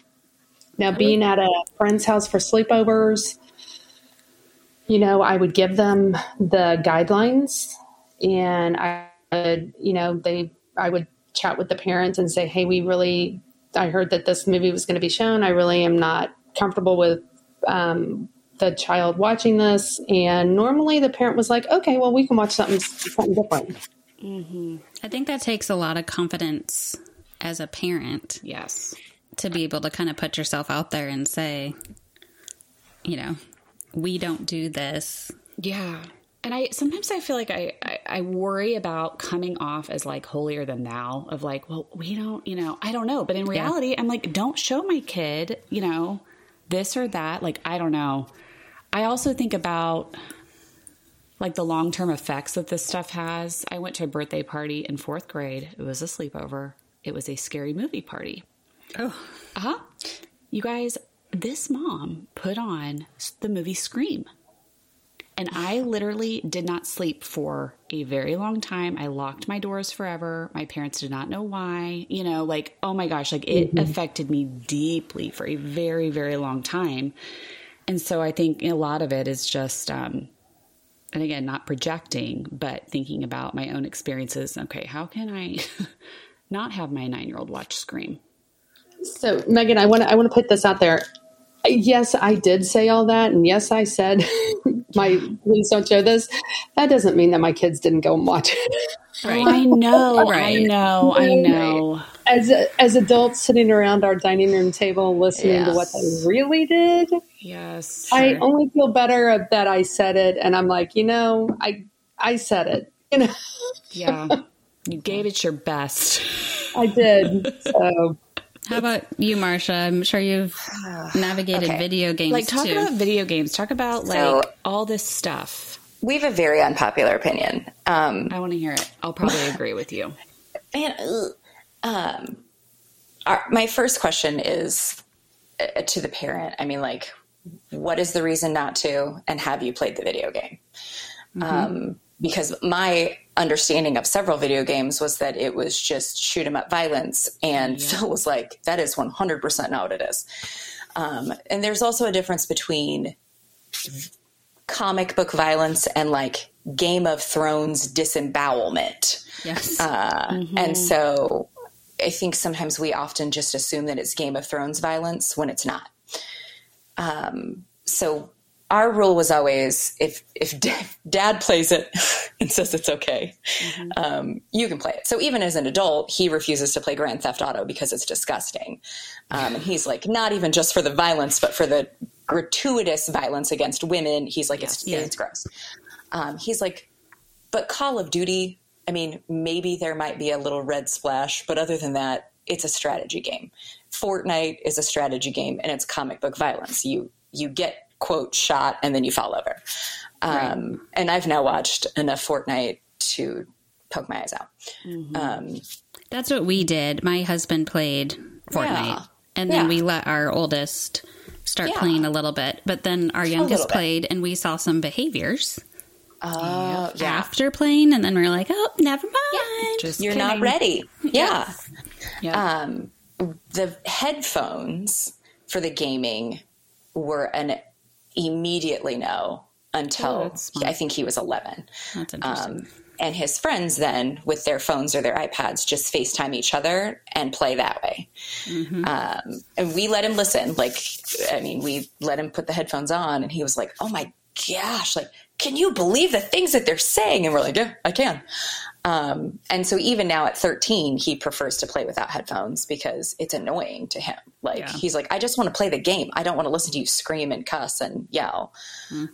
now, being at a friend's house for sleepovers, you know, I would give them the guidelines, and I, would, you know, they, I would chat with the parents and say, "Hey, we really, I heard that this movie was going to be shown. I really am not comfortable with." Um, the child watching this and normally the parent was like okay well we can watch something something different I think that takes a lot of confidence as a parent Yes. to be able to kind of put yourself out there and say, you know, we don't do this. Yeah. And I sometimes I feel like I, I, I worry about coming off as like holier than thou of like, well, we don't, you know, I don't know. But in reality, I'm like, don't show my kid, you know, this or that. Like, I don't know. I also think about like the long term effects that this stuff has. I went to a birthday party in fourth grade. It was a sleepover. It was a scary movie party. Oh, Uh huh. You guys, this mom put on the movie Scream. And I literally did not sleep for a very long time. I locked my doors forever. My parents did not know why. You know, like, oh my gosh, like it affected me deeply for a very, very long time. And so I think a lot of it is just, um, and again, not projecting, but thinking about my own experiences. Okay, how can I not have my nine year old watch Scream? so megan i want to i want to put this out there yes i did say all that and yes i said my please don't show this that doesn't mean that my kids didn't go and watch it I know, right. I know, I know. as as adults sitting around our dining room table listening Yeah. to what they really did, Yes. I only feel better that I said it, and I'm like, you know, I I said it, you know, yeah. You gave it your best. I did. So How about you, Marcia? I'm sure you've navigated Okay. video games Like talk too. about video games. Talk about like So- all this stuff. We have a very unpopular opinion. Um, I want to hear it. I'll probably agree with you. man, um, our, my first question is uh, to the parent. I mean, like, what is the reason not to? And have you played the video game? Um, because my understanding of several video games was that it was just shoot 'em up violence, and Phil was like, "That is one hundred percent not what it is." Um, and there's also a difference between comic book violence and like Game of Thrones disembowelment. yes. Uh, And so I think sometimes we often just assume that it's Game of Thrones violence when it's not. Um, so our rule was always if if dad plays it and says it's okay, um, you can play it. So even as an adult, he refuses to play Grand Theft Auto because it's disgusting. Um, and he's like, not even just for the violence, but for the gratuitous violence against women. He's like, it's, Yeah. it's gross. Um, he's like, but Call of Duty, I mean, maybe there might be a little red splash, but other than that, it's a strategy game. Fortnite is a strategy game, and it's comic book violence. You you get quote shot, and then you fall over. Um, And I've now watched enough Fortnite to poke my eyes out. Um, That's what we did. My husband played Fortnite, Yeah. and then Yeah. we let our oldest start Yeah. playing a little bit. But then our youngest played, and we saw some behaviors uh, yeah, after playing, and then we are like, "Oh, never mind." Just you're not ready. Yeah. Yeah. Um, the headphones for the gaming were an immediately no Oh, until smart. I think he was 11. That's interesting. Um, and his friends then, with their phones or their iPads, just FaceTime each other and play that way. Mm-hmm. Um, and we let him listen. Like, I mean, we let him put the headphones on, and he was like, "Oh my gosh! Like, can you believe the things that they're saying?" And we're like, "Yeah, I can." Um, and so even now at 13, he prefers to play without headphones because it's annoying to him. Like Yeah. he's like, I just want to play the game. I don't want to listen to you scream and cuss and yell.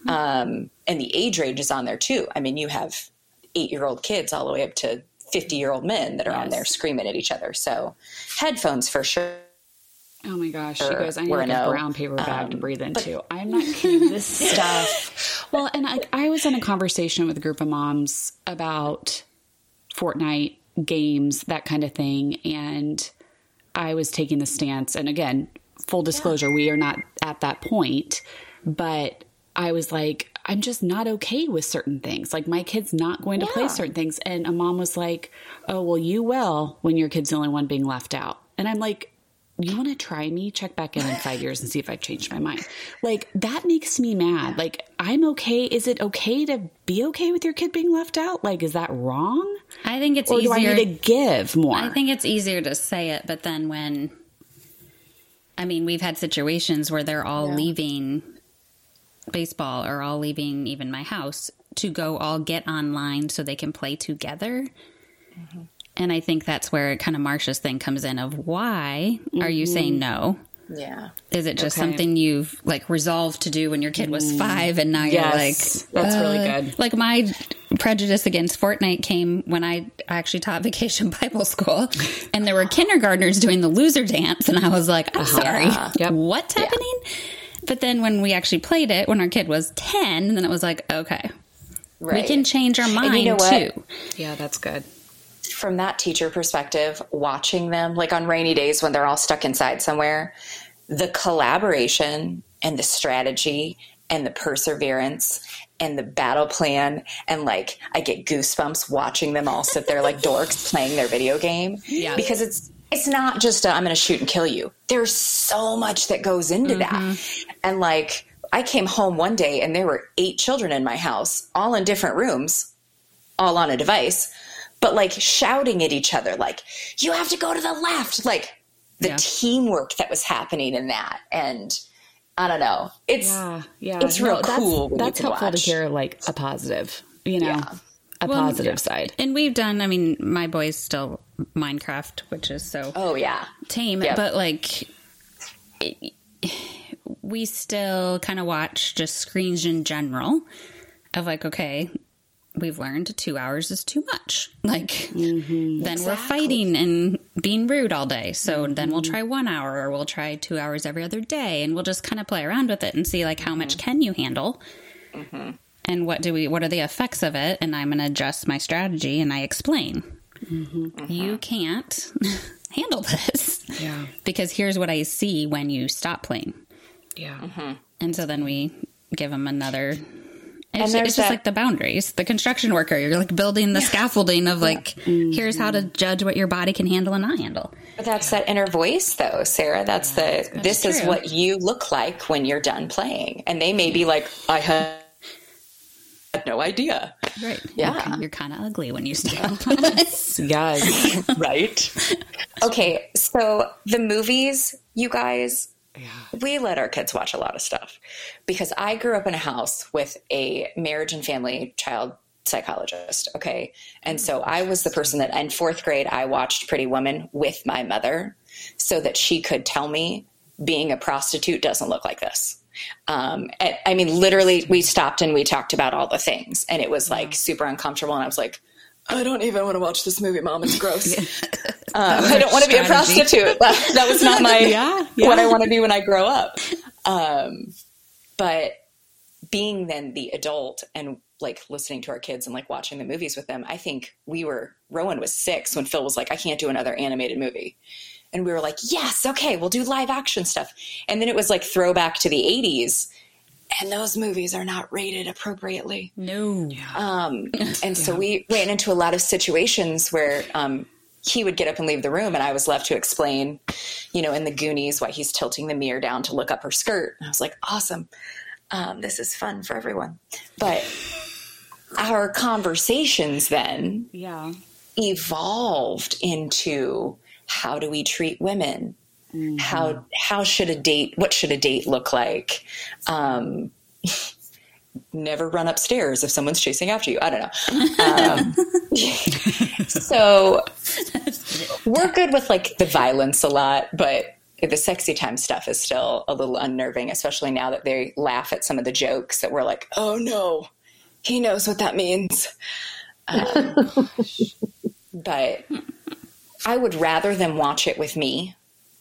Um, and the age range is on there too. I mean, you have eight year old kids all the way up to 50 year old men that are on there screaming at each other. So headphones for sure. Oh my gosh, you guys! I need like a no. brown paper bag to breathe into. I'm not kidding. This stuff. Well, and I, I was in a conversation with a group of moms about Fortnite games, that kind of thing, and I was taking the stance. And again, full disclosure, we are not at that point, but I was like, I'm just not okay with certain things. Like my kid's not going to play certain things, and a mom was like, "Oh, well, you will when your kid's the only one being left out." And I'm like, you want to try me? Check back in in five years and see if I've changed my mind. Like, that makes me mad. Like, I'm okay. Is it okay to be okay with your kid being left out? Like, is that wrong? I think it's Or do I easier. need to give more? I think it's easier to say it, but then when, I mean, we've had situations where they're all leaving baseball or all leaving even my house to go all get online so they can play together. Mm-hmm. And I think that's where kind of Marcia's thing comes in of why are you saying no? Yeah. Is it just Okay. something you've like resolved to do when your kid was five and now Yes, you're like, that's really uh, good. Like my prejudice against Fortnite came when I actually taught vacation Bible school and there were kindergartners doing the loser dance. And I was like, I'm sorry, Yeah. Yep. what's happening? But then when we actually played it, when our kid was 10, then it was like, okay, Right. we can change our mind you know too. yeah, that's good. From that teacher perspective, watching them, like on rainy days when they're all stuck inside somewhere, the collaboration and the strategy and the perseverance and the battle plan and like I get goosebumps watching them all sit there like dorks playing their video game. Yeah. Because it's it's not just i I'm going to shoot and kill you. There's so much that goes into that. Mm-hmm. And like I came home one day and there were eight children in my house, all in different rooms, all on a device, but like shouting at each other, like, you have to go to the left. Like the Yeah. teamwork that was happening in that. And I don't know. It's, Yeah, yeah. It's real that's- cool when you That's can helpful watch. to hear, like a positive, you know, Yeah. a Well, positive side. And we've done, I mean, my boys still Minecraft, which is so Oh yeah. tame. Yep. But like, it- we still kind of watch just screens in general of like, okay, we've learned two hours is too much. Like, mm-hmm. then we're fighting and being rude all day. So mm-hmm. then we'll try one hour or we'll try two hours every other day and we'll just kind of play around with it and see like how much mm-hmm. can you handle? And what do we what are the effects of it? And i'm going to adjust my strategy and i explain. You can't handle this. Yeah. because here's what i see when you stop playing. Yeah. and so then we give them another it's, it's just that- like the boundaries. The construction worker you're like building the scaffolding of like here's how to judge what your body can handle and not handle. But that's that inner voice, though, Sarah. That's the this is what you look like when you're done playing, and they may be like, I have no idea, right. Yeah. you're, kind of ugly when you stop Yes. right? okay, so the movies, you guys, we let our kids watch a lot of stuff because I grew up in a house with a marriage and family child psychologist. Okay. And so I was the person that in fourth grade, I watched Pretty Woman with my mother so that she could tell me being a prostitute doesn't look like this. Um, I mean, literally, we stopped and we talked about all the things, and it was like super uncomfortable. And I was like, I don't even want to watch this movie, Mom. It's gross. Um, I don't want to be a prostitute. That, that was not my Yeah, what. I want to be when I grow up. Um, but being then the adult and like listening to our kids and like watching the movies with them, I think we were Rowan was six when Phil was like, I can't do another animated movie. And we were like, yes, okay, we'll do live action stuff. And then it was like throwback to the 80s. And those movies are not rated appropriately. no Um, and so we ran into a lot of situations where um, he would get up and leave the room, and I was left to explain, you know, in the Goonies why he's tilting the mirror down to look up her skirt. And I was like, awesome. Um, this is fun for everyone. But our conversations then Yeah. evolved into how do we treat women? How how should a date? What should a date look like? Um, never run upstairs if someone's chasing after you. I don't know. Um, so we're good with like the violence a lot, but the sexy time stuff is still a little unnerving, especially now that they laugh at some of the jokes that we're like, oh no, he knows what that means. Um, but I would rather them watch it with me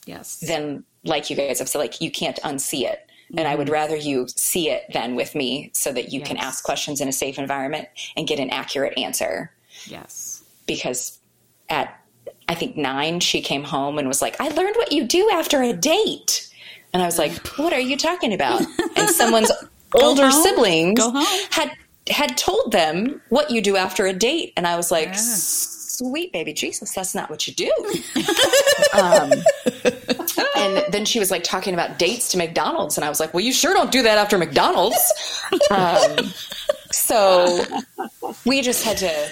Yes. than like you guys have said, like you can't unsee it. And I would rather you see it than with me so that you can ask questions in a safe environment and get an accurate answer. Yes. Because at, I think nine, she came home and was like, I learned what you do after a date. And I was like, what are you talking about? And someone's older home. siblings had had told them what you do after a date. And I was like, sweet baby Jesus, that's not what you do. um, and then she was like talking about dates to McDonald's. And I was like, well, you sure don't do that after McDonald's. Um, so we just had to,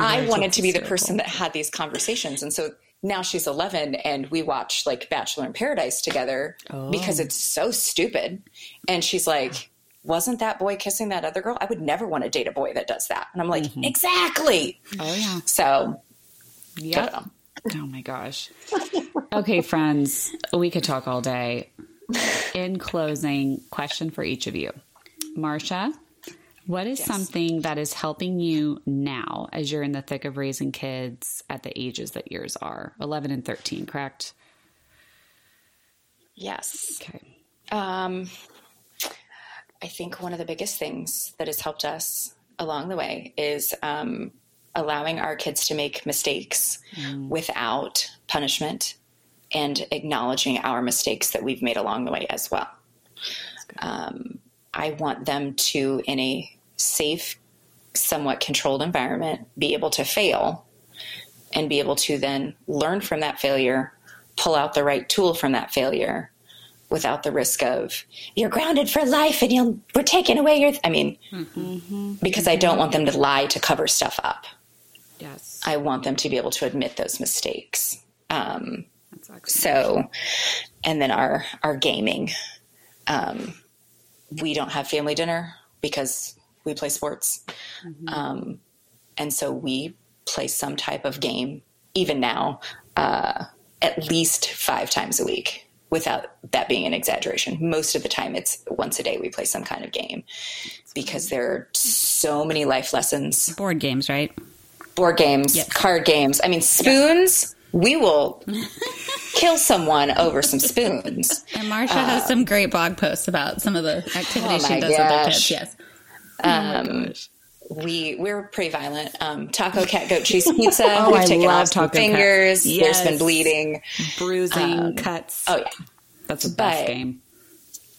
I wanted to be the person that had these conversations. And so now she's 11 and we watch like Bachelor in Paradise together because it's so stupid. And she's like, wasn't that boy kissing that other girl? I would never want to date a boy that does that. And I'm like, exactly. Oh yeah. So yeah Oh my gosh. Okay, friends, we could talk all day. In closing, question for each of you. Marcia, what is something that is helping you now as you're in the thick of raising kids at the ages that yours are? 11 and 13, correct? yes. Okay. Um, I think one of the biggest things that has helped us along the way is um, allowing our kids to make mistakes without punishment and acknowledging our mistakes that we've made along the way as well. Um, I want them to, in a safe, somewhat controlled environment, be able to fail and be able to then learn from that failure, pull out the right tool from that failure without the risk of you're grounded for life and you'll we're taking away your I mean because I don't want them to lie to cover stuff up. Yes. I want them to be able to admit those mistakes. Um. So, and then our our gaming. Um, we don't have family dinner because we play sports, um, and so we play some type of game even now, uh, at least five times a week without that being an exaggeration. Most of the time, it's once a day we play some kind of game because there are so many life lessons. Board games, right? Board games, Yes. card games. I mean, spoons. We will kill someone over some spoons. And Marcia has some great blog posts about some of the activities Oh she my does with her kids. Yes. Um, we we're pretty violent. Um, taco, cat, goat, cheese pizza. Oh, We've I taken love off some Taco Cat. fingers. There's Yes. been bleeding. Bruising, cuts. Oh yeah. That's a best game.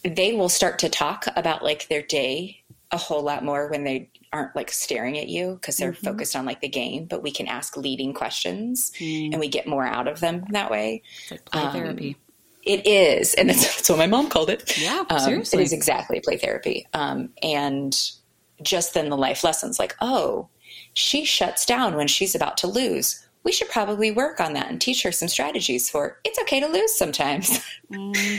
they will start to talk about like their day a whole lot more when they aren't like staring at you because they're focused on like the game but we can ask leading questions and we get more out of them that way. It's like play therapy. it is and that's, that's what my mom called it. Yeah, Um, seriously. it is exactly play therapy. Um, and just then the life lessons like oh she shuts down when she's about to lose. We should probably work on that and teach her some strategies for it's okay to lose sometimes.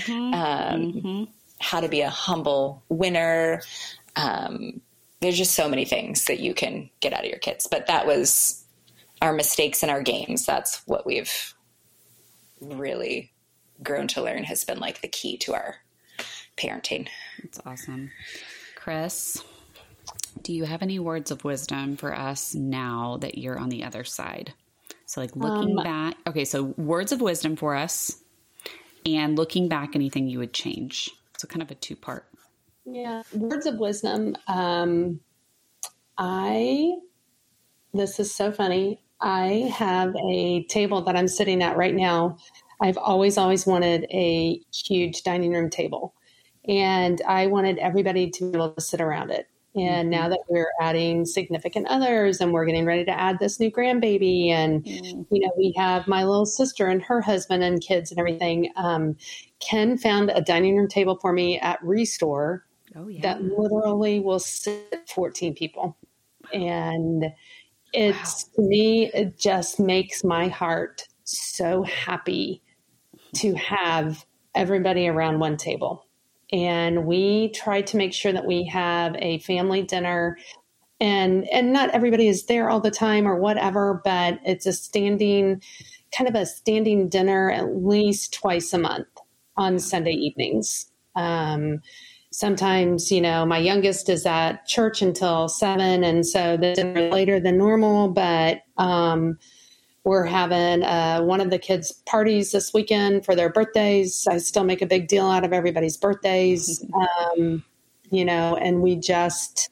Um, how to be a humble winner. Um, there's just so many things that you can get out of your kids. But that was our mistakes in our games. That's what we've really grown to learn has been like the key to our parenting. That's awesome. Chris, do you have any words of wisdom for us now that you're on the other side? So, like looking um, back, okay, so words of wisdom for us and looking back, anything you would change. So, kind of a two part. Yeah, words of wisdom. Um, I, this is so funny. I have a table that I'm sitting at right now. I've always, always wanted a huge dining room table, and I wanted everybody to be able to sit around it. And now that we're adding significant others and we're getting ready to add this new grandbaby, and you know, we have my little sister and her husband and kids and everything. Um, Ken found a dining room table for me at Restore Oh, yeah. that literally will sit 14 people. And it's to me, it just makes my heart so happy to have everybody around one table. And we try to make sure that we have a family dinner and and not everybody is there all the time or whatever, but it's a standing kind of a standing dinner at least twice a month on Sunday evenings. Um, sometimes, you know, my youngest is at church until seven, and so the dinner later than normal. But um, we're having uh, one of the kids' parties this weekend for their birthdays. I still make a big deal out of everybody's birthdays, um, you know, and we just,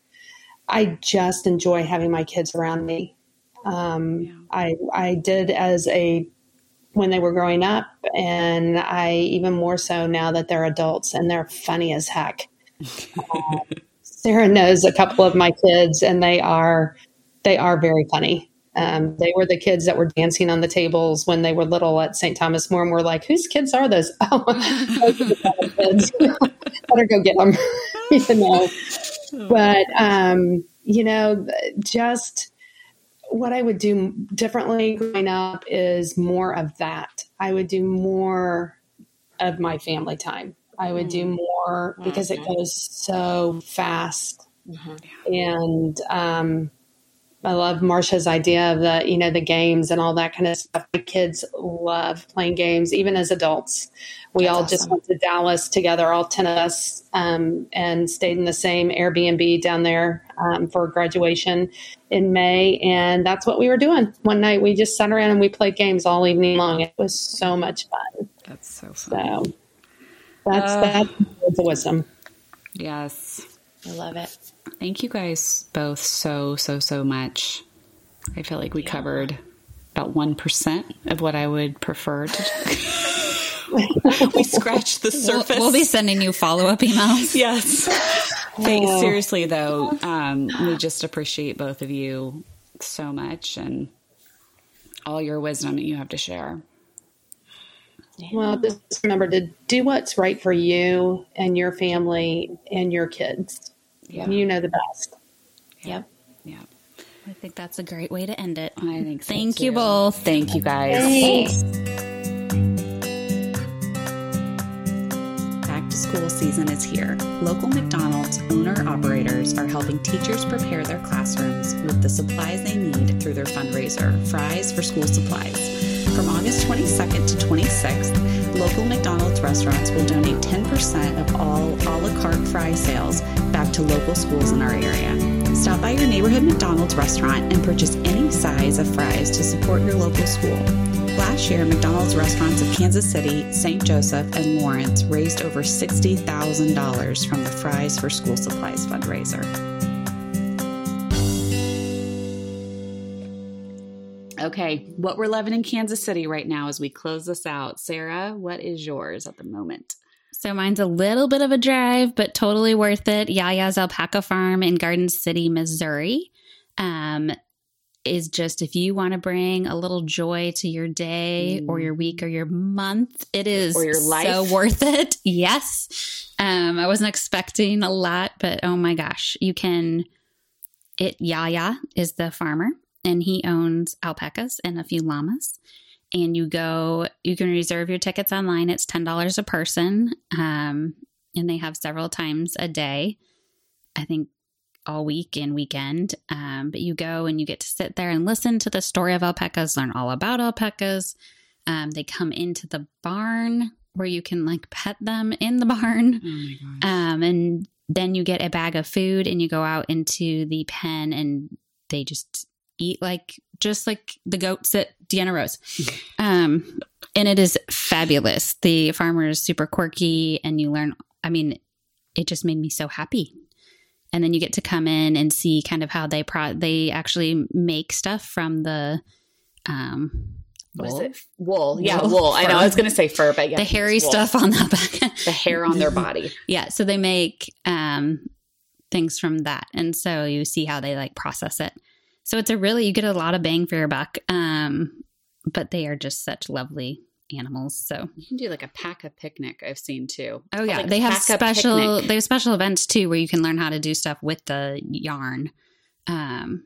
I just enjoy having my kids around me. Um, I I did as a when they were growing up, and I even more so now that they're adults and they're funny as heck. Sarah knows a couple of my kids, and they are they are very funny. Um, they were the kids that were dancing on the tables when they were little at St. Thomas More, and we're like, "Whose kids are those?" Oh, those are the Thomas kids. Better go get them, you know. But um, you know, just what I would do differently growing up is more of that. I would do more of my family time. I would do more because it goes so fast. And um, I love Marcia's idea of the, you know, the games and all that kind of stuff. The kids love playing games, even as adults. We all just went to Dallas together, all 10 of us, um, and stayed in the same Airbnb down there um, for graduation in May. And that's what we were doing. One night we just sat around and we played games all evening long. It was so much fun. That's so fun. So that's that's words wisdom. Yes. I love it. Thank you guys both so, so, so much. I feel like we covered about 1% of what I would prefer to We scratched the We'll, surface. we'll be sending you follow up emails. yes. Thanks. Oh. Seriously, though, um, we just appreciate both of you so much and all your wisdom that you have to share. Well, just remember to do what's right for you and your family and your kids. Yeah. You know the best. Yep. Yeah. I think that's a great way to end it. I think so, Thank you both. Thank you guys. Thanks. Back school season is here. Local McDonald's owner operators are helping teachers prepare their classrooms with the supplies they need through their fundraiser, Fries for School Supplies. From August 22nd to 26th, local McDonald's restaurants will donate 10% of all a la carte fry sales back to local schools in our area. Stop by your neighborhood McDonald's restaurant and purchase any size of fries to support your local school. Last year, McDonald's restaurants of Kansas City, St. Joseph, and Lawrence raised over $60,000 from the Fries for School Supplies fundraiser. Okay, what we're loving in Kansas City right now as we close this out. Sarah, what is yours at the moment? So mine's a little bit of a drive, but totally worth it. Yaya's Alpaca Farm in Garden City, Missouri. Um, is just if you want to bring a little joy to your day mm. or your week or your month, it is or your life. so worth it. Yes. Um, I wasn't expecting a lot, but oh my gosh, you can. It Yaya is the farmer, and he owns alpacas and a few llamas. And you go, you can reserve your tickets online. It's ten dollars a person, um, and they have several times a day. I think all week and weekend. Um, but you go and you get to sit there and listen to the story of alpacas, learn all about alpacas. Um, they come into the barn where you can like pet them in the barn. Oh um, and then you get a bag of food and you go out into the pen and they just eat like just like the goats at Deanna Rose. um, and it is fabulous. The farmer is super quirky and you learn, I mean, it just made me so happy and then you get to come in and see kind of how they pro they actually make stuff from the um what wool? is it? Wool. Yeah, wool. wool. I know. I was going to say fur, but yeah, the hairy stuff on the back, the hair on their body. yeah. So they make um, things from that, and so you see how they like process it. So it's a really you get a lot of bang for your buck. Um, but they are just such lovely animals. So you can do like a pack a picnic. I've seen too. Oh yeah, like they have special they have special events too where you can learn how to do stuff with the yarn. Um,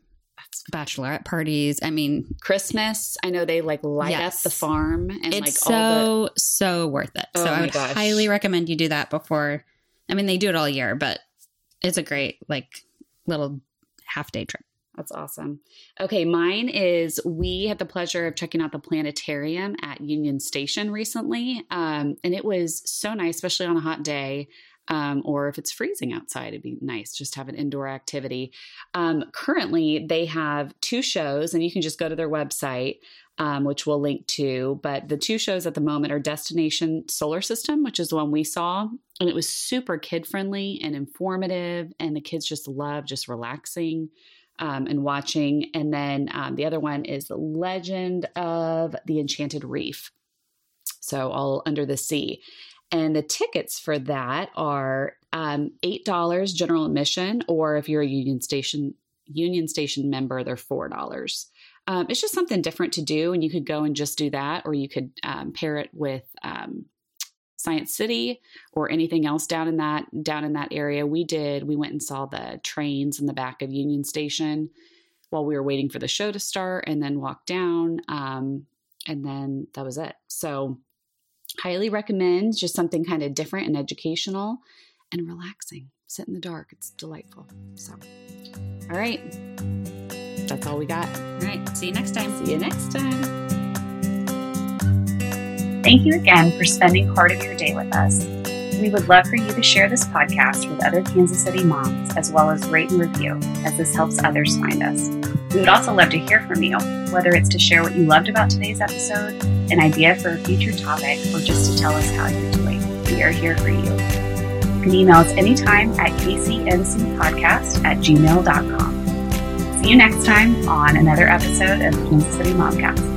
bachelorette parties. I mean, Christmas. I know they like light yes. up the farm and it's like so the- so worth it. Oh so I would gosh. highly recommend you do that before. I mean, they do it all year, but it's a great like little half day trip. That's awesome. Okay, mine is we had the pleasure of checking out the planetarium at Union Station recently. Um, and it was so nice, especially on a hot day. Um, or if it's freezing outside, it'd be nice just have an indoor activity. Um, currently, they have two shows, and you can just go to their website, um, which we'll link to. But the two shows at the moment are Destination Solar System, which is the one we saw, and it was super kid friendly and informative, and the kids just love just relaxing um, and watching. And then um, the other one is The Legend of the Enchanted Reef. So, all under the sea. And the tickets for that are um, $8 general admission, or if you're a Union Station Union Station member, they're $4. Um, it's just something different to do, and you could go and just do that, or you could um, pair it with um, Science City or anything else down in that down in that area. We did. We went and saw the trains in the back of Union Station while we were waiting for the show to start, and then walked down. Um, and then that was it. So, highly recommend just something kind of different and educational and relaxing. Sit in the dark. It's delightful. So, all right. That's all we got. All right. See you next time. See you next time. Thank you again for spending part of your day with us. We would love for you to share this podcast with other Kansas City moms, as well as rate and review, as this helps others find us. We would also love to hear from you, whether it's to share what you loved about today's episode, an idea for a future topic, or just to tell us how you're doing. We are here for you. You can email us anytime at kcncpodcast at gmail.com. See you next time on another episode of Kansas City Momcast.